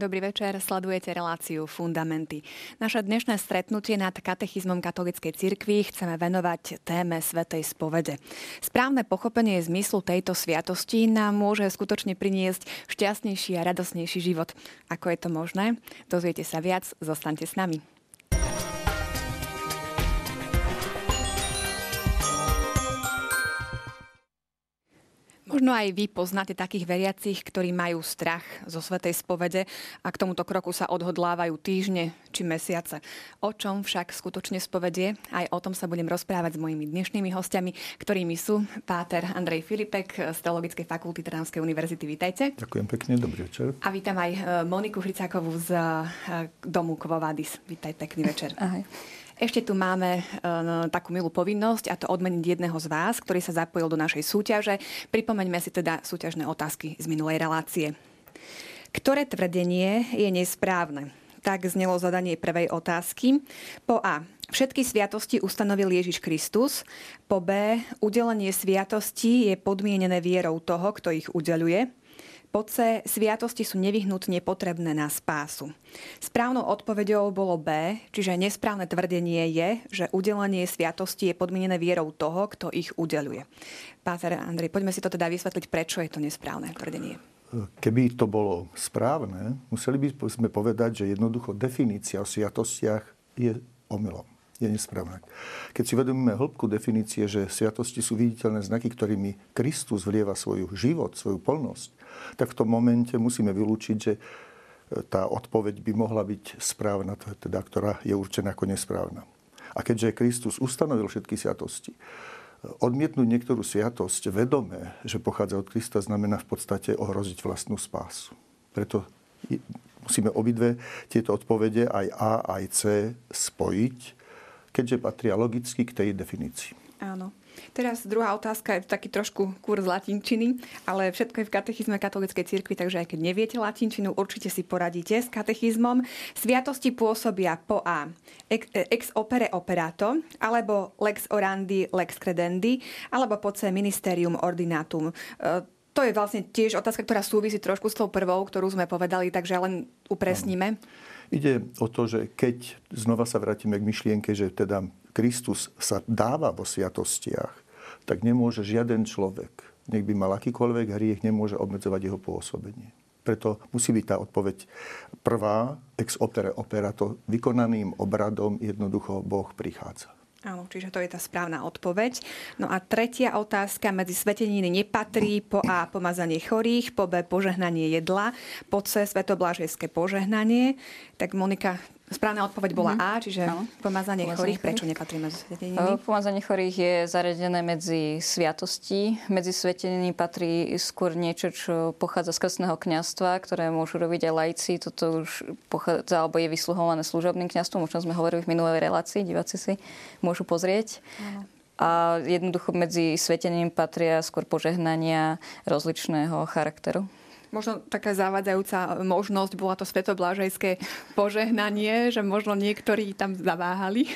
Dobrý večer, sledujete reláciu Fundamenty. Naše dnešné stretnutie nad katechizmom katolíckej cirkvi chceme venovať téme Svetej spovede. Správne pochopenie zmyslu tejto sviatosti nám môže skutočne priniesť šťastnejší a radosnejší život. Ako je to možné? Dozviete sa viac, zostaňte s nami. Možno aj vy poznáte takých veriacich, ktorí majú strach zo Svetej spovede a k tomuto kroku sa odhodlávajú týždne či mesiace. O čom však skutočne spovedie? Aj o tom sa budem rozprávať s mojimi dnešnými hostiami, ktorými sú páter Andrej Filipek z Teologickej fakulty Trnavskej univerzity. Vítajte. Ďakujem pekne, dobrý večer. A vítam aj e, Moniku Hricákovú z e, domu Kovovadis. Vítaj, pekný večer. Ahoj. Ešte tu máme uh, takú milú povinnosť a to odmeniť jedného z vás, ktorý sa zapojil do našej súťaže. Pripomeňme si teda súťažné otázky z minulej relácie. Ktoré tvrdenie je nesprávne? Tak znelo zadanie prvej otázky. Po A. Všetky sviatosti ustanovil Ježiš Kristus. Po B. Udelenie sviatosti je podmienené vierou toho, kto ich udeluje. Po. Sviatosti sú nevyhnutne potrebné na spásu. Správnou odpovedou bolo B, čiže nesprávne tvrdenie je, že udelenie sviatosti je podmienené vierou toho, kto ich udeluje. Páter Andrej, poďme si to teda vysvetliť, prečo je to nesprávne tvrdenie. Keby to bolo správne, museli by sme povedať, že jednoducho definícia o sviatostiach je omylom je nesprávne. Keď si vedomíme hĺbku definície, že sviatosti sú viditeľné znaky, ktorými Kristus vlieva svoj život, svoju plnosť, tak v tom momente musíme vylúčiť, že e, tá odpoveď by mohla byť správna, teda, ktorá je určená ako nesprávna. A keďže Kristus ustanovil všetky sviatosti, e, odmietnúť niektorú sviatosť vedomé, že pochádza od Krista, znamená v podstate ohroziť vlastnú spásu. Preto musíme obidve tieto odpovede, aj A, aj C, spojiť, keďže patria logicky k tej definícii. Áno. Teraz druhá otázka je taký trošku kurz latinčiny, ale všetko je v katechizme katolíckej cirkvi, takže aj keď neviete latinčinu, určite si poradíte s katechizmom. Sviatosti pôsobia po A. Ex opere operato, alebo lex orandi, lex credendi, alebo po C ministerium ordinatum. E, to je vlastne tiež otázka, ktorá súvisí trošku s tou prvou, ktorú sme povedali, takže len upresníme. Ide o to, že keď znova sa vrátime k myšlienke, že teda Kristus sa dáva vo sviatostiach, tak nemôže žiaden človek, nech by mal akýkoľvek hriech, nemôže obmedzovať jeho pôsobenie. Preto musí byť tá odpoveď prvá, ex opere operato, vykonaným obradom jednoducho Boh prichádza. Áno, čiže to je tá správna odpoveď. No a tretia otázka. Medzi sveteniny nepatrí po A pomazanie chorých, po B požehnanie jedla, po C svetoblážejské požehnanie. Tak Monika, Správna odpoveď bola mm-hmm. A, čiže no. pomazanie, pomazanie chorých. Prečo nepatrí medzi sveteniny? Pomazanie chorých je zaradené medzi sviatosti. Medzi sveteniny patrí skôr niečo, čo pochádza z krstného kňastva, ktoré môžu robiť aj lajci. Toto už pochádza, alebo je vysluhované služobným kňastvom, o čom sme hovorili v minulej relácii. Diváci si môžu pozrieť. Ano. A jednoducho medzi svetením patria skôr požehnania rozličného charakteru možno taká zavádzajúca možnosť, bola to svetoblážejské požehnanie, že možno niektorí tam zaváhali?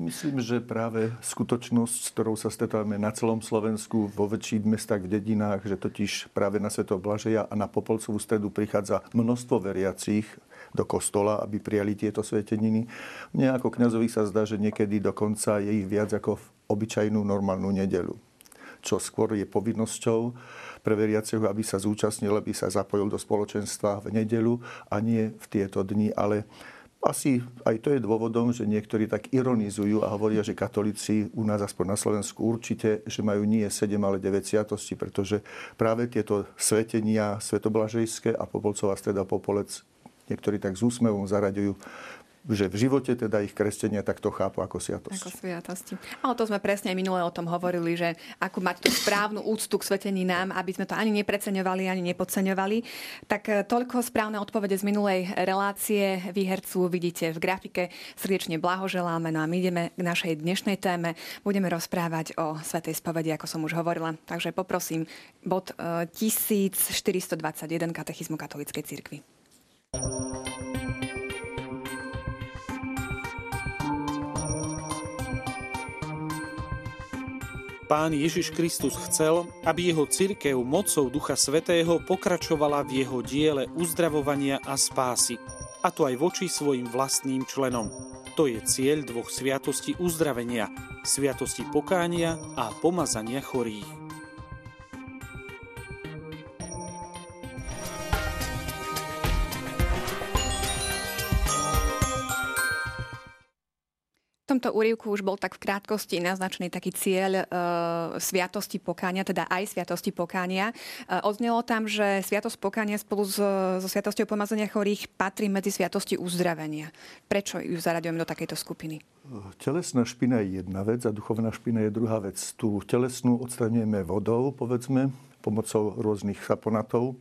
Myslím, že práve skutočnosť, s ktorou sa stretávame na celom Slovensku, vo väčších mestách, v dedinách, že totiž práve na Svetoblažeja a na Popolcovú stredu prichádza množstvo veriacich do kostola, aby prijali tieto sveteniny. Mne ako kňazovi sa zdá, že niekedy dokonca je ich viac ako v obyčajnú normálnu nedelu čo skôr je povinnosťou pre veriaceho, aby sa zúčastnil, aby sa zapojil do spoločenstva v nedelu a nie v tieto dni, ale asi aj to je dôvodom, že niektorí tak ironizujú a hovoria, že katolíci u nás aspoň na Slovensku určite, že majú nie 7, ale 9 sviatosti, pretože práve tieto svetenia svetoblažejské a Popolcová streda Popolec niektorí tak s úsmevom zaraďujú že v živote teda ich kresťania takto chápu ako sviatosť. Ako sviatosti. Ale to sme presne aj minule o tom hovorili, že ako mať tú správnu úctu k svetení nám, aby sme to ani nepreceňovali, ani nepodceňovali. Tak e, toľko správne odpovede z minulej relácie. Výhercu vidíte v grafike. Srdečne blahoželáme. No a my ideme k našej dnešnej téme. Budeme rozprávať o Svetej spovedi, ako som už hovorila. Takže poprosím bod 1421 e, Katechizmu katolíckej cirkvi. Pán Ježiš Kristus chcel, aby jeho cirkev mocou Ducha Svetého pokračovala v jeho diele uzdravovania a spásy, a to aj voči svojim vlastným členom. To je cieľ dvoch sviatostí uzdravenia, sviatosti pokánia a pomazania chorých. Tomto úrivku už bol tak v krátkosti naznačený taký cieľ e, sviatosti pokánia, teda aj sviatosti pokánia. E, odznelo tam, že sviatosť pokánia spolu so, so sviatosťou pomazania chorých patrí medzi sviatosti uzdravenia. Prečo ju zaradujeme do takejto skupiny? Telesná špina je jedna vec a duchovná špina je druhá vec. Tú telesnú odstraňujeme vodou, povedzme, pomocou rôznych saponatov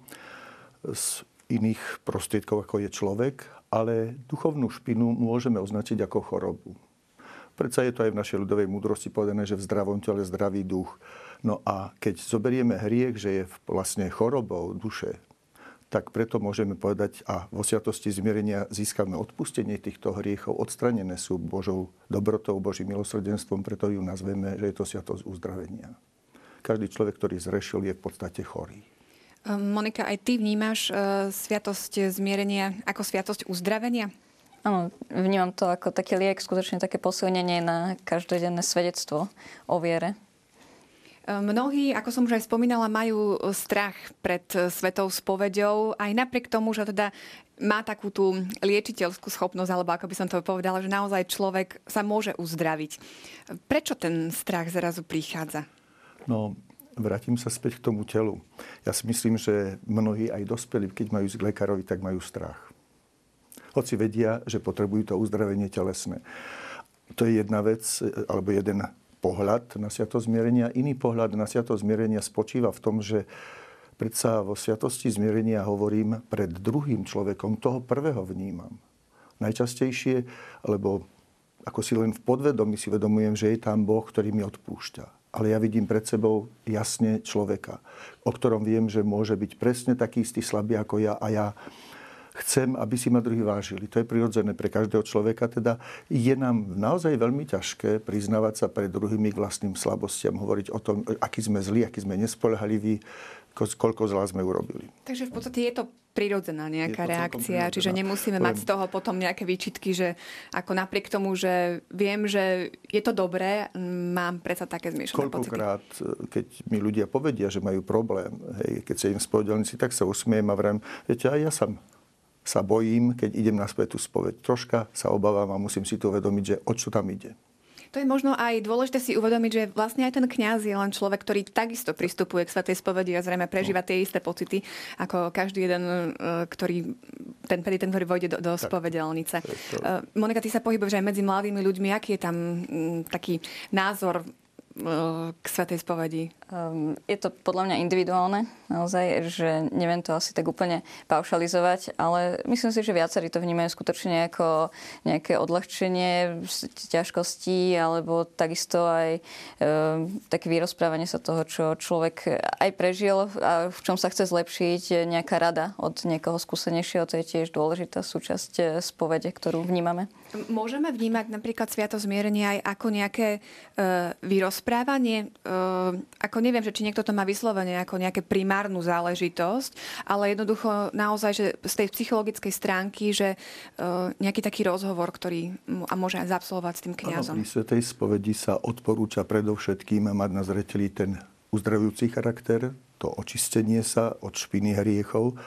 z iných prostriedkov, ako je človek, ale duchovnú špinu môžeme označiť ako chorobu. Predsa je to aj v našej ľudovej múdrosti povedané, že v zdravom tele zdravý duch. No a keď zoberieme hriech, že je vlastne chorobou duše, tak preto môžeme povedať a vo sviatosti zmierenia získame odpustenie týchto hriechov, odstranené sú Božou dobrotou, Božím milosrdenstvom, preto ju nazveme, že je to sviatosť uzdravenia. Každý človek, ktorý zrešil, je v podstate chorý. Monika, aj ty vnímaš uh, sviatosť zmierenia ako sviatosť uzdravenia? Áno, vnímam to ako taký liek, skutočne také posilnenie na každodenné svedectvo o viere. E, mnohí, ako som už aj spomínala, majú strach pred svetou spoveďou, aj napriek tomu, že teda má takú tú liečiteľskú schopnosť, alebo ako by som to povedala, že naozaj človek sa môže uzdraviť. Prečo ten strach zrazu prichádza? No, vrátim sa späť k tomu telu. Ja si myslím, že mnohí aj dospelí, keď majú ísť k lekárovi, tak majú strach hoci vedia, že potrebujú to uzdravenie telesné. To je jedna vec, alebo jeden pohľad na sviatosť zmierenia. Iný pohľad na sviatosť zmierenia spočíva v tom, že predsa vo sviatosti zmierenia hovorím pred druhým človekom, toho prvého vnímam. Najčastejšie, lebo ako si len v podvedomí si vedomujem, že je tam Boh, ktorý mi odpúšťa. Ale ja vidím pred sebou jasne človeka, o ktorom viem, že môže byť presne taký istý slabý ako ja a ja chcem, aby si ma druhý vážili. To je prirodzené pre každého človeka. Teda je nám naozaj veľmi ťažké priznávať sa pred druhými k vlastným slabostiam, hovoriť o tom, aký sme zlí, aký sme nespolehliví, koľko zlá sme urobili. Takže v podstate je to prirodzená nejaká reakcia, prirodzená. čiže nemusíme Poviem, mať z toho potom nejaké výčitky, že ako napriek tomu, že viem, že je to dobré, mám predsa také zmiešané pocity. Koľkokrát, keď mi ľudia povedia, že majú problém, hej, keď sa im spovedelníci, tak sa usmiem a vrem, viete, aj ja som sa bojím, keď idem na spätú spoveď. Troška sa obávam a musím si to uvedomiť, že o čo tam ide. To je možno aj dôležité si uvedomiť, že vlastne aj ten kňaz je len človek, ktorý takisto pristupuje k svetej spovedi a zrejme prežíva tie isté pocity, ako každý jeden, e, ktorý, ten penitent, ktorý vojde do, do spovedelnice. E, Monika, ty sa pohybuješ aj medzi mladými ľuďmi. Aký je tam taký názor k Svetej spovedi? Um, je to podľa mňa individuálne, naozaj, že neviem to asi tak úplne paušalizovať, ale myslím si, že viacerí to vnímajú skutočne ako nejaké odľahčenie ťažkostí, alebo takisto aj um, také vyrozprávanie sa toho, čo človek aj prežil a v čom sa chce zlepšiť, nejaká rada od niekoho skúsenejšieho, to je tiež dôležitá súčasť eh, spovede, ktorú vnímame. Môžeme vnímať napríklad Sviato zmierenia aj ako nejaké uh, vyrozprávanie? Uh, ako neviem, že či niekto to má vyslovene ako nejaké primárnu záležitosť, ale jednoducho naozaj, že z tej psychologickej stránky, že uh, nejaký taký rozhovor, ktorý a môže aj zapslovať s tým kňazom. Pri Svetej spovedi sa odporúča predovšetkým mať na zreteli ten uzdravujúci charakter, to očistenie sa od špiny hriechov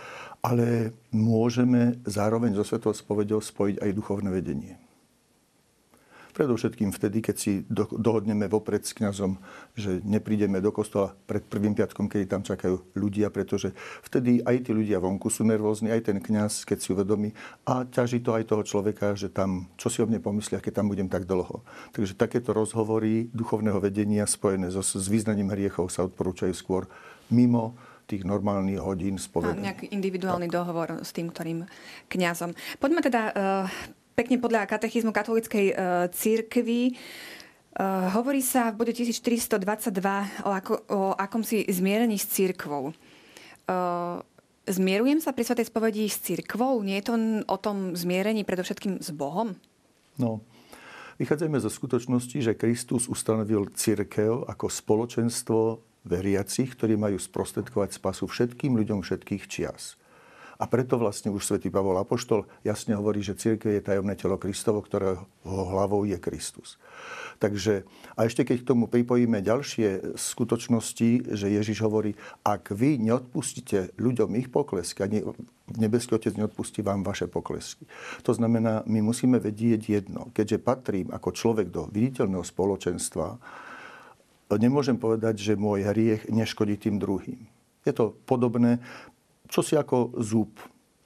ale môžeme zároveň so svetou spovedou spojiť aj duchovné vedenie. Predovšetkým vtedy, keď si dohodneme vopred s kňazom, že neprídeme do kostola pred prvým piatkom, kedy tam čakajú ľudia, pretože vtedy aj tí ľudia vonku sú nervózni, aj ten kňaz, keď si uvedomí a ťaží to aj toho človeka, že tam, čo si o mne pomyslia, keď tam budem tak dlho. Takže takéto rozhovory duchovného vedenia spojené so, s význaním hriechov sa odporúčajú skôr mimo tých normálnych hodín spovedania. Nejaký individuálny tak. dohovor s tým, ktorým kňazom. Poďme teda uh, pekne podľa katechizmu katolíckej uh, církvy. Uh, hovorí sa v bode 1422 o, ako, o akomsi zmierení s církvou. Uh, zmierujem sa pri Svetej spovedi s církvou? Nie je to o tom zmierení predovšetkým s Bohom? No, Vychádzajme zo skutočnosti, že Kristus ustanovil církev ako spoločenstvo veriacich, ktorí majú sprostredkovať spasu všetkým ľuďom všetkých čias. A preto vlastne už svätý Pavol Apoštol jasne hovorí, že církev je tajomné telo Kristovo, ktorého hlavou je Kristus. Takže, a ešte keď k tomu pripojíme ďalšie skutočnosti, že Ježiš hovorí, ak vy neodpustíte ľuďom ich poklesky, ani nebeský Otec neodpustí vám vaše poklesky. To znamená, my musíme vedieť jedno. Keďže patrím ako človek do viditeľného spoločenstva, nemôžem povedať, že môj hriech neškodí tým druhým. Je to podobné, čo si ako zub.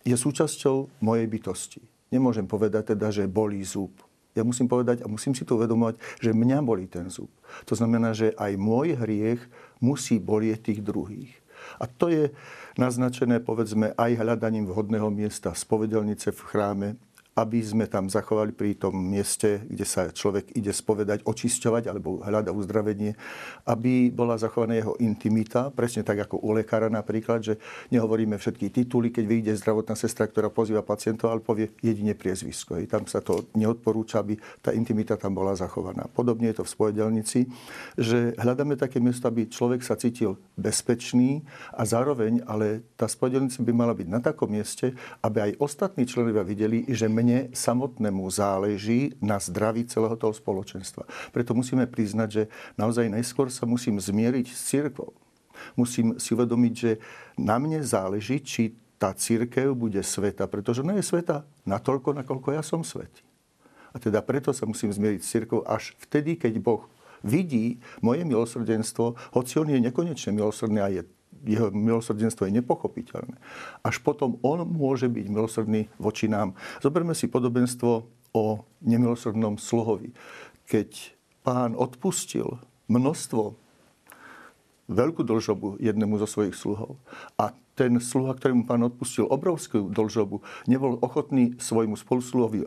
Je súčasťou mojej bytosti. Nemôžem povedať teda, že bolí zub. Ja musím povedať a musím si to uvedomovať, že mňa bolí ten zub. To znamená, že aj môj hriech musí bolieť tých druhých. A to je naznačené, povedzme, aj hľadaním vhodného miesta spovedelnice v chráme, aby sme tam zachovali pri tom mieste, kde sa človek ide spovedať, očisťovať alebo hľada uzdravenie, aby bola zachovaná jeho intimita, presne tak ako u lekára napríklad, že nehovoríme všetky tituly, keď vyjde zdravotná sestra, ktorá pozýva pacientov, ale povie jedine priezvisko. Hej. Tam sa to neodporúča, aby tá intimita tam bola zachovaná. Podobne je to v spovedelnici, že hľadáme také miesto, aby človek sa cítil bezpečný a zároveň, ale tá spovedelnica by mala byť na takom mieste, aby aj ostatní členovia videli, že mne samotnému záleží na zdraví celého toho spoločenstva. Preto musíme priznať, že naozaj najskôr sa musím zmieriť s církvou. Musím si uvedomiť, že na mne záleží, či tá církev bude sveta, pretože ona je sveta natoľko, nakoľko ja som svetý. A teda preto sa musím zmieriť s církvou až vtedy, keď Boh vidí moje milosrdenstvo, hoci on je nekonečne milosrdný a je jeho milosrdenstvo je nepochopiteľné. Až potom on môže byť milosrdný voči nám. Zoberme si podobenstvo o nemilosrdnom sluhovi. Keď pán odpustil množstvo veľkú dlžobu jednému zo svojich sluhov a ten sluha, ktorému pán odpustil obrovskú dlžobu, nebol ochotný svojmu spolusluhovi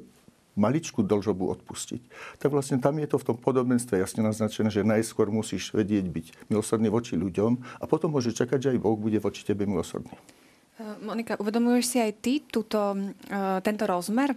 maličkú dlžobu odpustiť. Tak vlastne tam je to v tom podobenstve jasne naznačené, že najskôr musíš vedieť byť milosrdný voči ľuďom a potom môže čakať, že aj Boh bude voči tebe milosrdný. E, Monika, uvedomuješ si aj ty túto, e, tento rozmer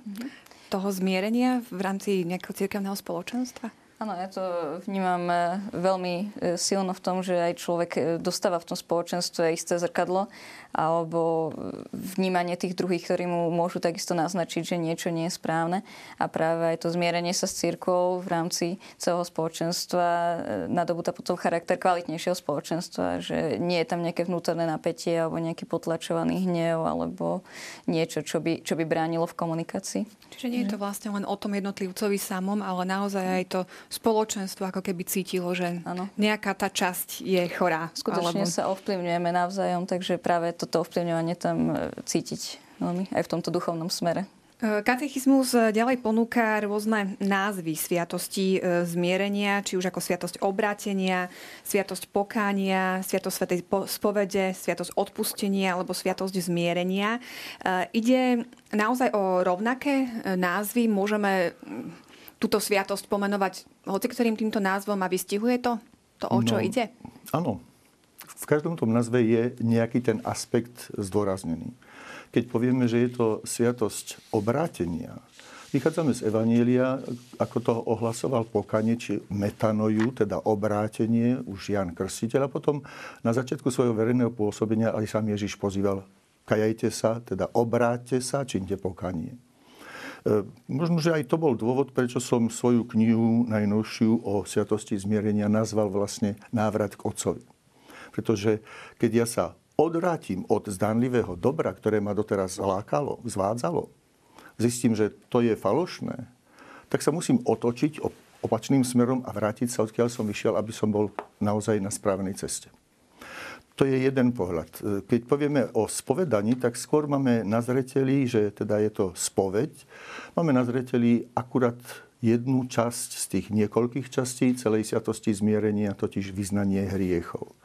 toho zmierenia v rámci nejakého cirkevného spoločenstva? Áno, ja to vnímam e, veľmi silno v tom, že aj človek dostáva v tom spoločenstve isté zrkadlo alebo vnímanie tých druhých, ktorí mu môžu takisto naznačiť, že niečo nie je správne. A práve aj to zmierenie sa s církvou v rámci celého spoločenstva e, nadobúda potom charakter kvalitnejšieho spoločenstva, že nie je tam nejaké vnútorné napätie alebo nejaký potlačovaný hnev alebo niečo, čo by, čo by bránilo v komunikácii. Čiže nie je to vlastne len o tom jednotlivcovi samom, ale naozaj aj to spoločenstvo ako keby cítilo, že ano. nejaká tá časť je chorá. Skutočne alebo... sa ovplyvňujeme navzájom, takže práve toto ovplyvňovanie tam e, cítiť veľmi aj v tomto duchovnom smere. E, katechizmus e, ďalej ponúka rôzne názvy sviatosti zmierenia, či už ako sviatosť obrátenia, sviatosť pokánia, sviatosť svetej spovede, sviatosť odpustenia alebo sviatosť zmierenia. Ide naozaj o rovnaké názvy? Môžeme túto sviatosť pomenovať hoci ktorým týmto názvom a vystihuje to, to o čo no, ide? Áno, v každom tom nazve je nejaký ten aspekt zdôraznený. Keď povieme, že je to sviatosť obrátenia, vychádzame z Evanielia, ako to ohlasoval pokanie, či metanoju, teda obrátenie, už Jan Krstiteľ. A potom na začiatku svojho verejného pôsobenia aj sám Ježiš pozýval kajajte sa, teda obráťte sa, činte pokanie. E, možno, že aj to bol dôvod, prečo som svoju knihu najnovšiu o sviatosti zmierenia nazval vlastne Návrat k Otcovi. Pretože keď ja sa odrátim od zdánlivého dobra, ktoré ma doteraz lákalo, zvádzalo, zistím, že to je falošné, tak sa musím otočiť opačným smerom a vrátiť sa, odkiaľ som vyšiel, aby som bol naozaj na správnej ceste. To je jeden pohľad. Keď povieme o spovedaní, tak skôr máme na zreteli, že teda je to spoveď. Máme na zreteli akurát jednu časť z tých niekoľkých častí celej sviatosti zmierenia, totiž vyznanie hriechov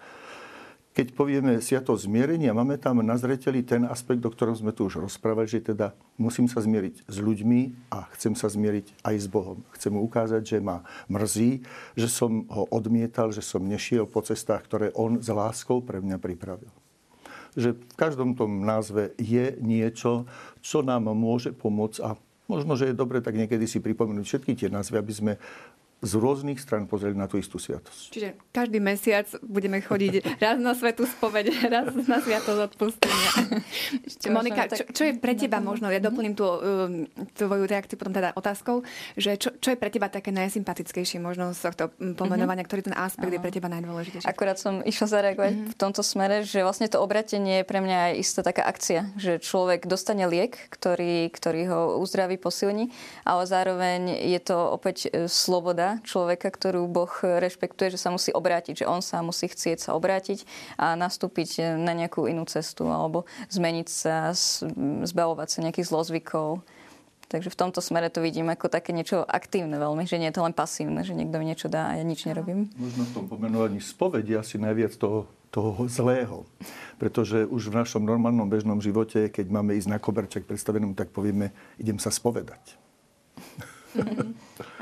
keď povieme sviatosť zmierenia, máme tam na zreteli ten aspekt, o ktorom sme tu už rozprávali, že teda musím sa zmieriť s ľuďmi a chcem sa zmieriť aj s Bohom. Chcem mu ukázať, že ma mrzí, že som ho odmietal, že som nešiel po cestách, ktoré on s láskou pre mňa pripravil. Že v každom tom názve je niečo, čo nám môže pomôcť a Možno, že je dobre tak niekedy si pripomenúť všetky tie názvy, aby sme z rôznych stran pozreli na tú istú sviatosť. Čiže každý mesiac budeme chodiť raz na svetú spoveď, raz na sviatosť odpustenia. Monika, čo, čo je pre teba možno, ja doplním tú um, tvoju reakciu potom teda otázkou, že čo, čo je pre teba také najsympatickejšie možno z tohto pomenovania, mm-hmm. ktorý ten aspekt Aha. je pre teba najdôležitejší? Akurát som išla zareagovať mm-hmm. v tomto smere, že vlastne to obratenie je pre mňa aj istá taká akcia, že človek dostane liek, ktorý, ktorý ho uzdraví, posilní, ale zároveň je to opäť e, človeka, ktorú Boh rešpektuje, že sa musí obrátiť, že on sa musí chcieť sa obrátiť a nastúpiť na nejakú inú cestu alebo zmeniť sa, zbavovať sa nejakých zlozvykov. Takže v tomto smere to vidím ako také niečo aktívne veľmi, že nie je to len pasívne, že niekto mi niečo dá a ja nič nerobím. Možno v tom pomenovaní spovedi asi najviac toho, toho zlého. Pretože už v našom normálnom bežnom živote, keď máme ísť na koberček predstaveným, tak povieme, idem sa spovedať.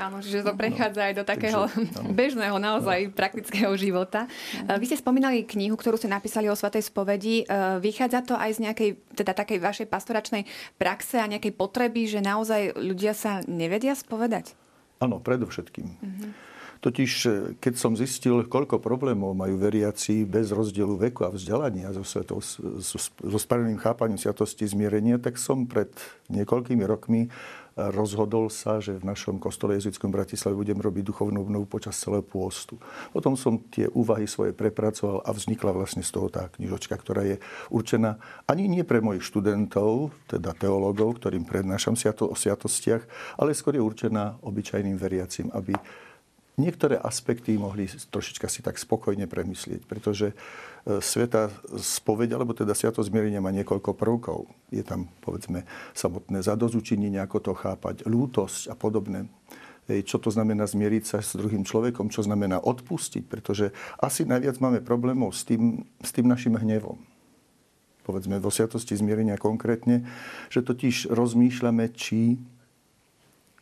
Áno, že to prechádza aj do takého Takže, bežného, naozaj praktického života. Vy ste spomínali knihu, ktorú ste napísali o Svatej spovedi. Vychádza to aj z nejakej, teda takej vašej pastoračnej praxe a nejakej potreby, že naozaj ľudia sa nevedia spovedať? Áno, predovšetkým. Uh-huh. Totiž, e, keď som zistil, koľko problémov majú veriaci bez rozdielu veku a vzdelania so, svetou, so, so spraveným chápaním sviatosti zmierenia, tak som pred niekoľkými rokmi rozhodol sa, že v našom kostole jezuitskom Bratislave budem robiť duchovnú obnovu počas celého pôstu. Potom som tie úvahy svoje prepracoval a vznikla vlastne z toho tá knižočka, ktorá je určená ani nie pre mojich študentov, teda teológov, ktorým prednášam o sviatostiach, ale skôr je určená obyčajným veriacim, aby niektoré aspekty mohli trošička si tak spokojne premyslieť, pretože sveta spoveď, alebo teda sviato zmierenia má niekoľko prvkov. Je tam, povedzme, samotné zadozučinenie, ako to chápať, lútosť a podobné. Čo to znamená zmieriť sa s druhým človekom, čo znamená odpustiť, pretože asi najviac máme problémov s tým, s tým našim hnevom povedzme vo sviatosti zmierenia konkrétne, že totiž rozmýšľame, či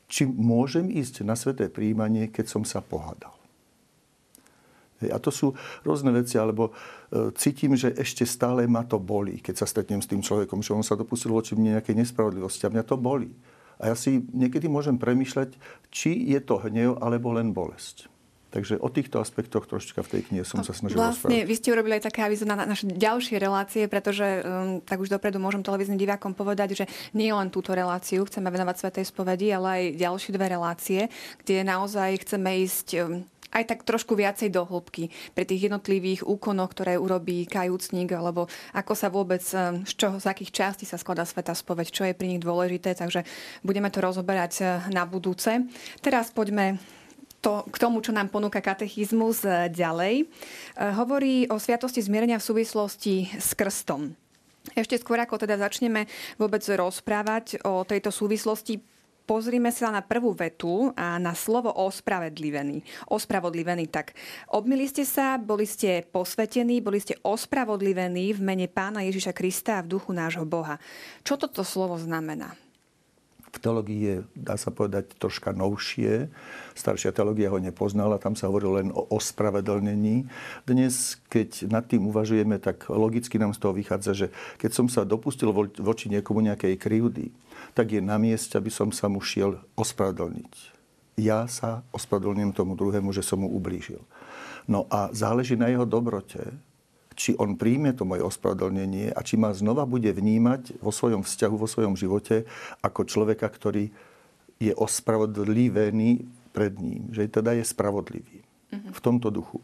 či môžem ísť na sveté príjmanie, keď som sa pohádal. A to sú rôzne veci, alebo e, cítim, že ešte stále ma to bolí, keď sa stretnem s tým človekom, že on sa dopustil voči mne nejakej nespravodlivosti a mňa to bolí. A ja si niekedy môžem premyšľať, či je to hnev alebo len bolesť. Takže o týchto aspektoch trošička v tej knihe som sa snažil Vlastne rozprávať. vy ste urobili aj také avizo na naše ďalšie relácie, pretože um, tak už dopredu môžem televíznym divákom povedať, že nie len túto reláciu chceme venovať Svetej spovedi, ale aj ďalšie dve relácie, kde naozaj chceme ísť um, aj tak trošku viacej do hĺbky pri tých jednotlivých úkonoch, ktoré urobí kajúcnik, alebo ako sa vôbec, um, z, čoho, z akých častí sa skladá Sveta spoveď, čo je pri nich dôležité, takže budeme to rozoberať uh, na budúce. Teraz poďme to, k tomu, čo nám ponúka katechizmus e, ďalej. E, hovorí o sviatosti zmierenia v súvislosti s krstom. Ešte skôr, ako teda začneme vôbec rozprávať o tejto súvislosti, pozrime sa na prvú vetu a na slovo ospravedlivený. Ospravodlivený, tak obmili ste sa, boli ste posvetení, boli ste ospravodlivení v mene pána Ježiša Krista a v duchu nášho Boha. Čo toto slovo znamená? v teológii je, dá sa povedať, troška novšie. Staršia teológia ho nepoznala, tam sa hovorilo len o ospravedlnení. Dnes, keď nad tým uvažujeme, tak logicky nám z toho vychádza, že keď som sa dopustil voči niekomu nejakej krivdy, tak je na mieste, aby som sa mu šiel ospravedlniť. Ja sa ospravedlňujem tomu druhému, že som mu ublížil. No a záleží na jeho dobrote, či on príjme to moje ospravedlnenie a či ma znova bude vnímať vo svojom vzťahu, vo svojom živote ako človeka, ktorý je ospravodlivený pred ním. Že teda je spravodlivý. Mm-hmm. V tomto duchu.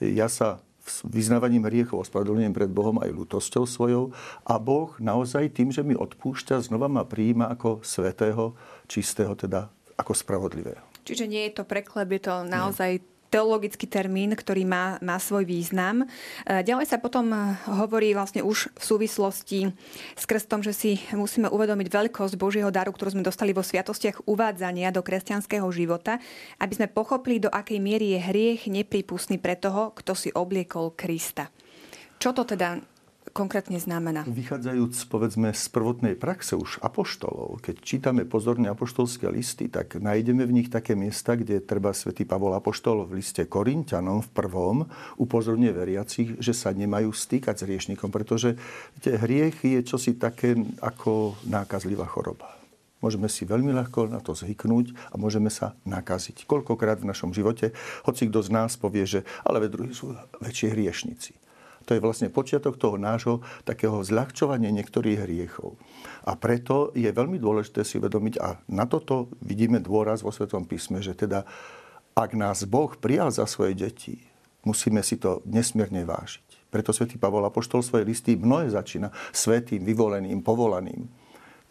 Ja sa vyznávaním hriechov ospravedlňujem pred Bohom aj ľutosťou svojou a Boh naozaj tým, že mi odpúšťa, znova ma prijíma ako svetého, čistého, teda ako spravodlivého. Čiže nie je to preklep, je to naozaj teologický termín, ktorý má, má svoj význam. E, ďalej sa potom hovorí vlastne už v súvislosti s krstom, že si musíme uvedomiť veľkosť Božieho daru, ktorú sme dostali vo sviatostiach uvádzania do kresťanského života, aby sme pochopili, do akej miery je hriech nepripustný pre toho, kto si obliekol Krista. Čo to teda konkrétne znamená? Vychádzajúc, povedzme, z prvotnej praxe už apoštolov, keď čítame pozorne apoštolské listy, tak nájdeme v nich také miesta, kde treba svätý Pavol Apoštol v liste Korintianom v prvom upozorňuje veriacich, že sa nemajú stýkať s hriešnikom, pretože tie hriech je čosi také ako nákazlivá choroba. Môžeme si veľmi ľahko na to zvyknúť a môžeme sa nakaziť. Koľkokrát v našom živote, hoci kto z nás povie, že ale druhí sú väčšie hriešnici. To je vlastne počiatok toho nášho takého zľahčovania niektorých hriechov. A preto je veľmi dôležité si uvedomiť, a na toto vidíme dôraz vo Svetom písme, že teda ak nás Boh prijal za svoje deti, musíme si to nesmierne vážiť. Preto svätý Pavol Apoštol svoje listy mnohé začína svetým, vyvoleným, povolaným.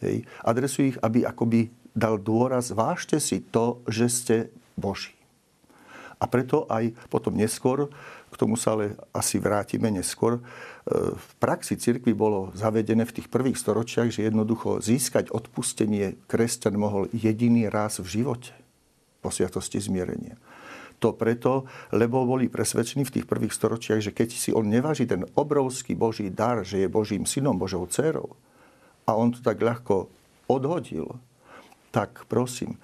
Hej. Adresuje ich, aby akoby dal dôraz, vážte si to, že ste Boží. A preto aj potom neskôr, tomu sa ale asi vrátime neskôr, e, v praxi cirkvi bolo zavedené v tých prvých storočiach, že jednoducho získať odpustenie kresťan mohol jediný raz v živote po sviatosti zmierenia. To preto, lebo boli presvedčení v tých prvých storočiach, že keď si on neváži ten obrovský Boží dar, že je Božím synom, Božou dcerou, a on to tak ľahko odhodil, tak prosím,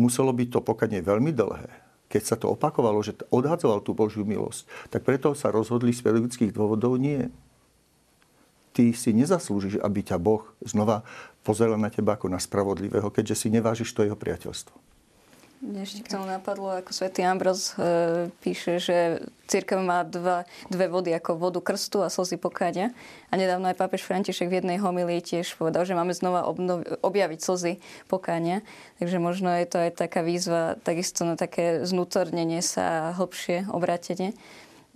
muselo byť to pokadne veľmi dlhé. Keď sa to opakovalo, že odhadzoval tú Božiu milosť, tak preto sa rozhodli z pedagogických dôvodov nie. Ty si nezaslúžiš, aby ťa Boh znova pozeral na teba ako na spravodlivého, keďže si nevážiš to jeho priateľstvo. Mne ešte k tomu napadlo, ako svätý Ambros e, píše, že církev má dva, dve vody, ako vodu krstu a slzy pokáňa. A nedávno aj pápež František v jednej homilii tiež povedal, že máme znova obnov, objaviť slzy pokáňa. Takže možno je to aj taká výzva takisto na také znútornenie sa a hlbšie obrátenie.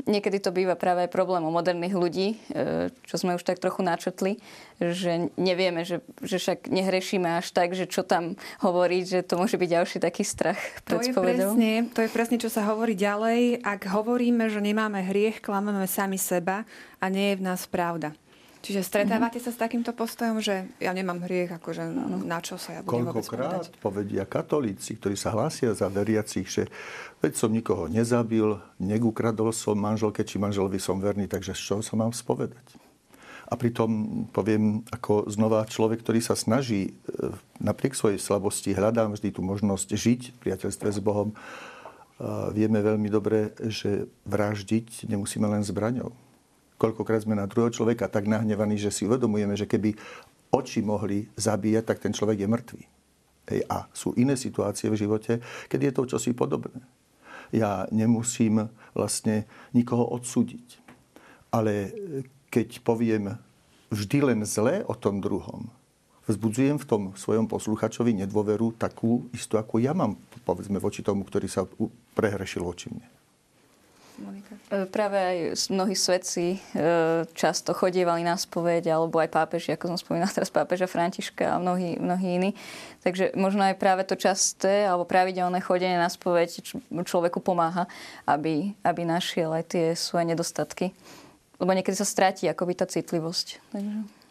Niekedy to býva práve aj problémom moderných ľudí, e, čo sme už tak trochu načetli, že nevieme, že, že však nehrešíme až tak, že čo tam hovoriť, že to môže byť ďalší taký strach pred to je, presne, to je presne, čo sa hovorí ďalej. Ak hovoríme, že nemáme hriech, klameme sami seba a nie je v nás pravda. Čiže stretávate mm-hmm. sa s takýmto postojom, že ja nemám hriech, akože no, na čo sa ja budem Koľkokrát povedia katolíci, ktorí sa hlásia za veriacich, že veď som nikoho nezabil, negukradol som manželke či manželovi som verný, takže z čoho sa mám spovedať? A pritom poviem, ako znova človek, ktorý sa snaží e, napriek svojej slabosti, hľadám vždy tú možnosť žiť v priateľstve s Bohom. Vieme veľmi dobre, že vraždiť nemusíme len zbraňou koľkokrát sme na druhého človeka tak nahnevaní, že si uvedomujeme, že keby oči mohli zabíjať, tak ten človek je mŕtvý. Hej, a sú iné situácie v živote, keď je to čosi podobné. Ja nemusím vlastne nikoho odsúdiť. Ale keď poviem vždy len zlé o tom druhom, vzbudzujem v tom svojom posluchačovi nedôveru takú istú, ako ja mám, povedzme, voči tomu, ktorý sa prehrešil voči mne. Monika? E, práve aj mnohí svedci e, často chodievali na spoveď, alebo aj pápeži, ako som spomínala teraz pápeža Františka a mnohí, mnohí iní. Takže možno aj práve to časté alebo pravidelné chodenie na spoveď človeku pomáha, aby, aby našiel aj tie svoje nedostatky. Lebo niekedy sa stratí akoby tá citlivosť. Takže...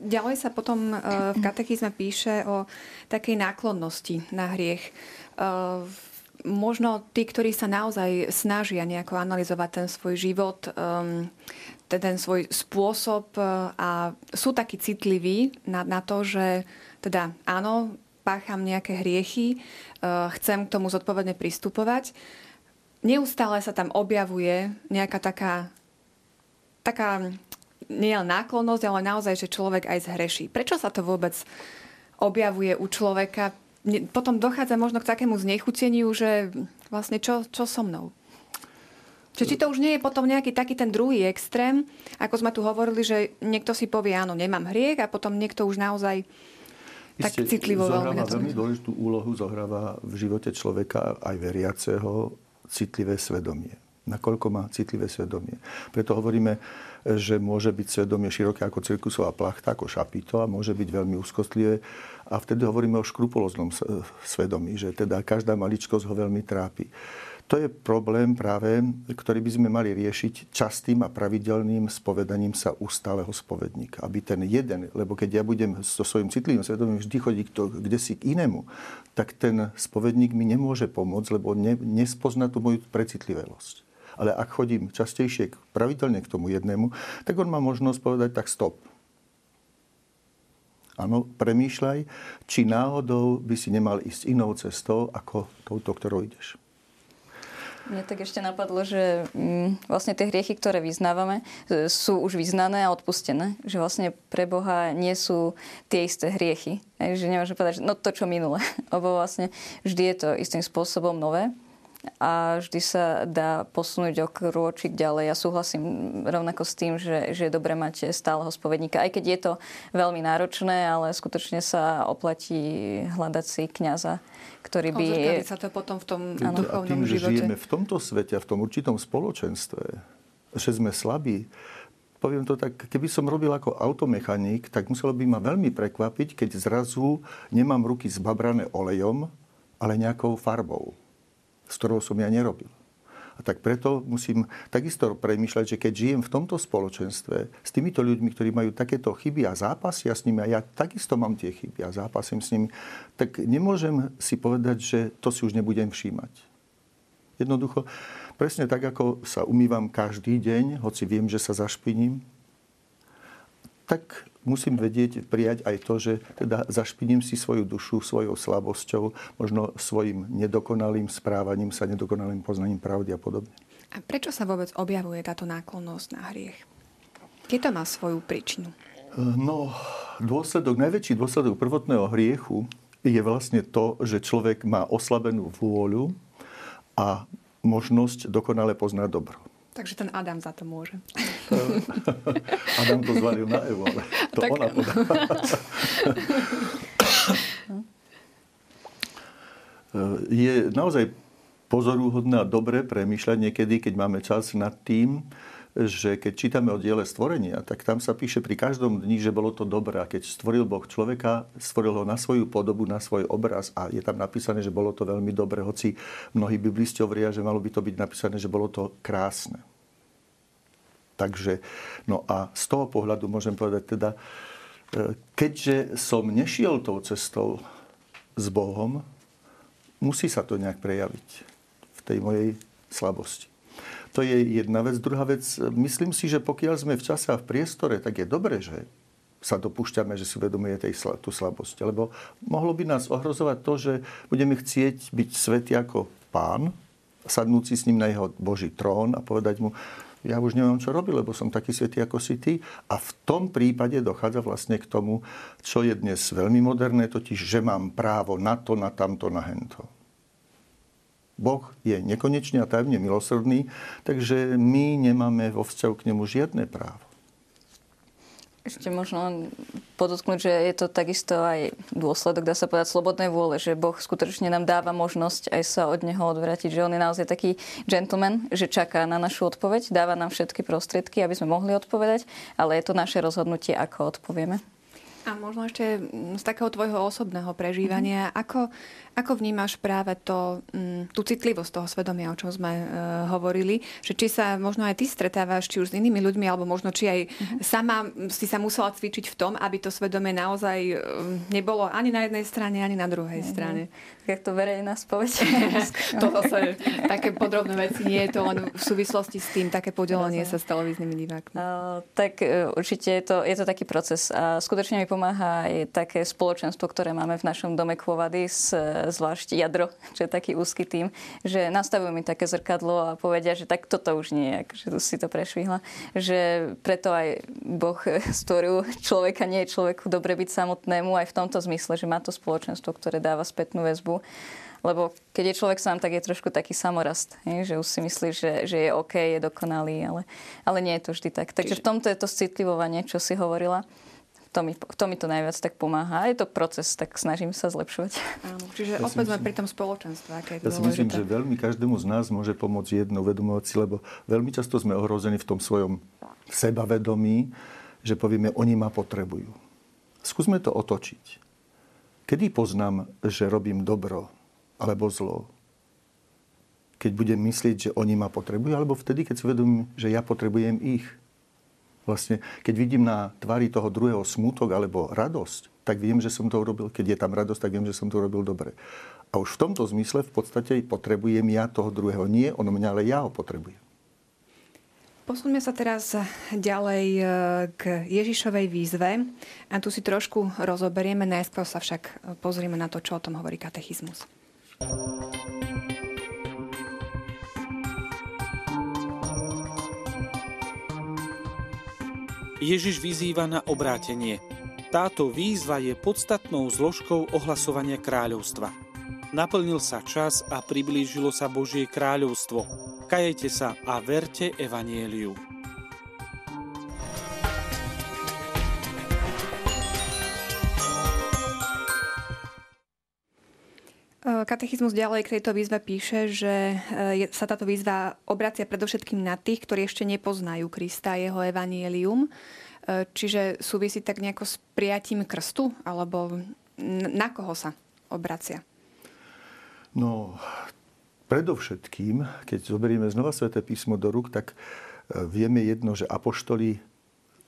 Ďalej sa potom v katechizme píše o takej náklonnosti na hriech možno tí, ktorí sa naozaj snažia nejako analyzovať ten svoj život, um, ten, svoj spôsob uh, a sú takí citliví na, na to, že teda áno, pácham nejaké hriechy, uh, chcem k tomu zodpovedne pristupovať. Neustále sa tam objavuje nejaká taká, taká nie náklonnosť, ale naozaj, že človek aj zhreší. Prečo sa to vôbec objavuje u človeka? Potom dochádza možno k takému znechuteniu, že vlastne čo, čo so mnou? Čiže či to už nie je potom nejaký taký ten druhý extrém, ako sme tu hovorili, že niekto si povie, áno, nemám hriech a potom niekto už naozaj tak Isté, citlivo zohráva veľmi dôležitú úlohu, zohráva v živote človeka aj veriaceho citlivé svedomie. Nakoľko má citlivé svedomie. Preto hovoríme, že môže byť svedomie široké ako cirkusová plachta, ako šapito a môže byť veľmi úzkostlivé. A vtedy hovoríme o škrupulóznom svedomí, že teda každá maličkosť ho veľmi trápi. To je problém práve, ktorý by sme mali riešiť častým a pravidelným spovedaním sa ústáleho spovedníka. Aby ten jeden, lebo keď ja budem so svojím citlivým svedomím vždy chodiť kde si k inému, tak ten spovedník mi nemôže pomôcť, lebo ne, nespozná tú moju precitlivosť. Ale ak chodím častejšie pravidelne k tomu jednému, tak on má možnosť povedať tak stop. Áno, premýšľaj, či náhodou by si nemal ísť inou cestou ako touto, ktorou ideš. Mne tak ešte napadlo, že mm, vlastne tie hriechy, ktoré vyznávame, e, sú už vyznané a odpustené. Že vlastne pre Boha nie sú tie isté hriechy. Že nemôžeme povedať, že no to, čo minule. Lebo vlastne vždy je to istým spôsobom nové a vždy sa dá posunúť o krôčik ďalej. Ja súhlasím rovnako s tým, že, že je dobré mať stáleho spovedníka, aj keď je to veľmi náročné, ale skutočne sa oplatí hľadať si kňaza, ktorý by... sa to potom v tom ano. A tým, že živote. žijeme v tomto svete, v tom určitom spoločenstve, že sme slabí, poviem to tak, keby som robil ako automechanik, tak muselo by ma veľmi prekvapiť, keď zrazu nemám ruky zbabrané olejom, ale nejakou farbou s ktorou som ja nerobil. A tak preto musím takisto premýšľať, že keď žijem v tomto spoločenstve s týmito ľuďmi, ktorí majú takéto chyby a zápasia s nimi, a ja takisto mám tie chyby a zápasím s nimi, tak nemôžem si povedať, že to si už nebudem všímať. Jednoducho, presne tak, ako sa umývam každý deň, hoci viem, že sa zašpiním, tak musím vedieť, prijať aj to, že teda zašpiním si svoju dušu svojou slabosťou, možno svojim nedokonalým správaním sa, nedokonalým poznaním pravdy a podobne. A prečo sa vôbec objavuje táto náklonnosť na hriech? Keď to má svoju príčinu? No, dôsledok, najväčší dôsledok prvotného hriechu je vlastne to, že človek má oslabenú vôľu a možnosť dokonale poznať dobro. Takže ten Adam za to môže. Adam to zvalil na Evo, ale to tak... ona podá. Je naozaj pozorúhodné a dobre premýšľať niekedy, keď máme čas nad tým, že keď čítame o diele stvorenia, tak tam sa píše pri každom dni, že bolo to dobré. A keď stvoril Boh človeka, stvoril ho na svoju podobu, na svoj obraz a je tam napísané, že bolo to veľmi dobre, hoci mnohí biblisti hovoria, že malo by to byť napísané, že bolo to krásne. Takže, no a z toho pohľadu môžem povedať teda, e, keďže som nešiel tou cestou s Bohom, musí sa to nejak prejaviť v tej mojej slabosti. To je jedna vec. Druhá vec, myslím si, že pokiaľ sme v čase a v priestore, tak je dobré, že sa dopúšťame, že si uvedomuje tej, tú slabosť. Lebo mohlo by nás ohrozovať to, že budeme chcieť byť svetý ako pán, sadnúci s ním na jeho Boží trón a povedať mu, ja už neviem, čo robiť, lebo som taký svetý ako si ty. A v tom prípade dochádza vlastne k tomu, čo je dnes veľmi moderné, totiž, že mám právo na to, na tamto, na hento. Boh je nekonečne a tajemne milosrdný, takže my nemáme vo vzťahu k nemu žiadne právo. Ešte možno podotknúť, že je to takisto aj dôsledok, dá sa povedať, slobodnej vôle, že Boh skutočne nám dáva možnosť aj sa od Neho odvratiť, že On je naozaj taký gentleman, že čaká na našu odpoveď, dáva nám všetky prostriedky, aby sme mohli odpovedať, ale je to naše rozhodnutie, ako odpovieme. A možno ešte z takého tvojho osobného prežívania, mm-hmm. ako, ako vnímaš práve to, mm, tú citlivosť toho svedomia, o čom sme uh, hovorili, že či sa možno aj ty stretávaš či už s inými ľuďmi, alebo možno či aj uh-huh. sama si sa musela cvičiť v tom, aby to svedomie naozaj uh, nebolo ani na jednej strane, ani na druhej uh-huh. strane. Jak to verejná spoveď. to zase také podrobné veci, nie je to len v súvislosti s tým také podelenie sa s televíznymi divákmi. Uh, tak uh, určite je to, je to taký proces. A skutočne mi pomáha aj také spoločenstvo, ktoré máme v našom dome Kvovady s zvlášť jadro, čo je taký úzky tým, že nastavujú mi také zrkadlo a povedia, že tak toto už nie, že tu si to prešvihla. Že preto aj Boh stvoril človeka, nie je človeku dobre byť samotnému aj v tomto zmysle, že má to spoločenstvo, ktoré dáva spätnú väzbu. Lebo keď je človek sám, tak je trošku taký samorast, že už si myslí, že, že je OK, je dokonalý, ale, ale nie je to vždy tak. Takže v tomto je to citlivovanie, čo si hovorila to mi, to mi to najviac tak pomáha. A je to proces, tak snažím sa zlepšovať. Áno, čiže ja opäť sme pri tom spoločenstve. Aké je ja si myslím, že veľmi každému z nás môže pomôcť jedno uvedomovať si, lebo veľmi často sme ohrození v tom svojom sebavedomí, že povieme, oni ma potrebujú. Skúsme to otočiť. Kedy poznám, že robím dobro alebo zlo? Keď budem myslieť, že oni ma potrebujú, alebo vtedy, keď si vedomím, že ja potrebujem ich vlastne, keď vidím na tvári toho druhého smútok alebo radosť, tak viem, že som to urobil, keď je tam radosť, tak viem, že som to urobil dobre. A už v tomto zmysle v podstate potrebujem ja toho druhého. Nie ono mňa, ale ja ho potrebujem. Posuňme sa teraz ďalej e, k Ježišovej výzve a tu si trošku rozoberieme, najskôr sa však pozrieme na to, čo o tom hovorí katechizmus. Ježiš vyzýva na obrátenie. Táto výzva je podstatnou zložkou ohlasovania kráľovstva. Naplnil sa čas a priblížilo sa Božie kráľovstvo. Kajete sa a verte Evanieliu. Katechizmus ďalej k tejto výzve píše, že e, sa táto výzva obracia predovšetkým na tých, ktorí ešte nepoznajú Krista a jeho evanielium. E, čiže súvisí tak nejako s prijatím krstu? Alebo na koho sa obracia? No, predovšetkým, keď zoberieme znova Sveté písmo do rúk, tak e, vieme jedno, že apoštoli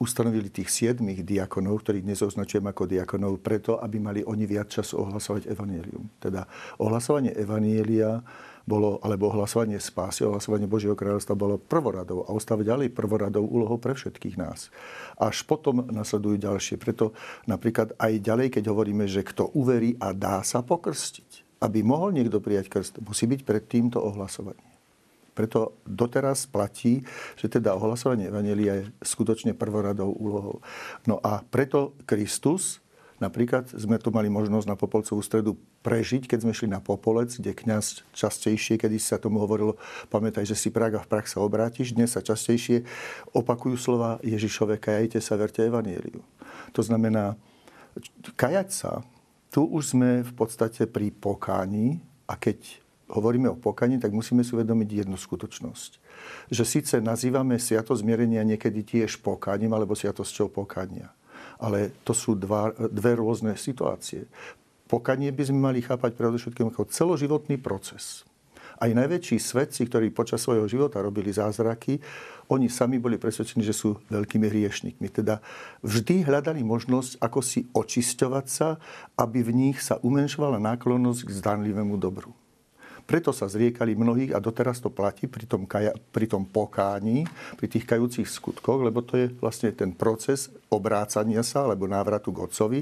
ustanovili tých siedmých diakonov, ktorých dnes označujem ako diakonov, preto, aby mali oni viac času ohlasovať evanílium. Teda ohlasovanie evanielia bolo, alebo ohlasovanie spásy, ohlasovanie Božieho kráľovstva bolo prvoradou a ostáva ďalej prvoradou úlohou pre všetkých nás. Až potom nasledujú ďalšie. Preto napríklad aj ďalej, keď hovoríme, že kto uverí a dá sa pokrstiť, aby mohol niekto prijať krst, musí byť pred týmto ohlasovaním. Preto doteraz platí, že teda ohlasovanie Evangelia je skutočne prvoradou úlohou. No a preto Kristus, napríklad sme tu mali možnosť na Popolcovú stredu prežiť, keď sme šli na Popolec, kde kňaz častejšie, kedy sa tomu hovorilo, pamätaj, že si Praga v prach sa obrátiš, dnes sa častejšie opakujú slova Ježišove, kajajte sa, verte Evangeliu. To znamená, kajať sa, tu už sme v podstate pri pokání a keď hovoríme o pokaní, tak musíme si uvedomiť jednu skutočnosť. Že síce nazývame sviatosť zmierenia niekedy tiež pokáním alebo sviatosťou pokania. Ale to sú dva, dve rôzne situácie. Pokanie by sme mali chápať predovšetkým ako celoživotný proces. Aj najväčší svetci, ktorí počas svojho života robili zázraky, oni sami boli presvedčení, že sú veľkými hriešnikmi. Teda vždy hľadali možnosť, ako si očisťovať sa, aby v nich sa umenšovala náklonnosť k zdanlivému dobru. Preto sa zriekali mnohých a doteraz to platí pri tom, kaja, pri tom pokání, pri tých kajúcich skutkoch, lebo to je vlastne ten proces obrácania sa alebo návratu k Otcovi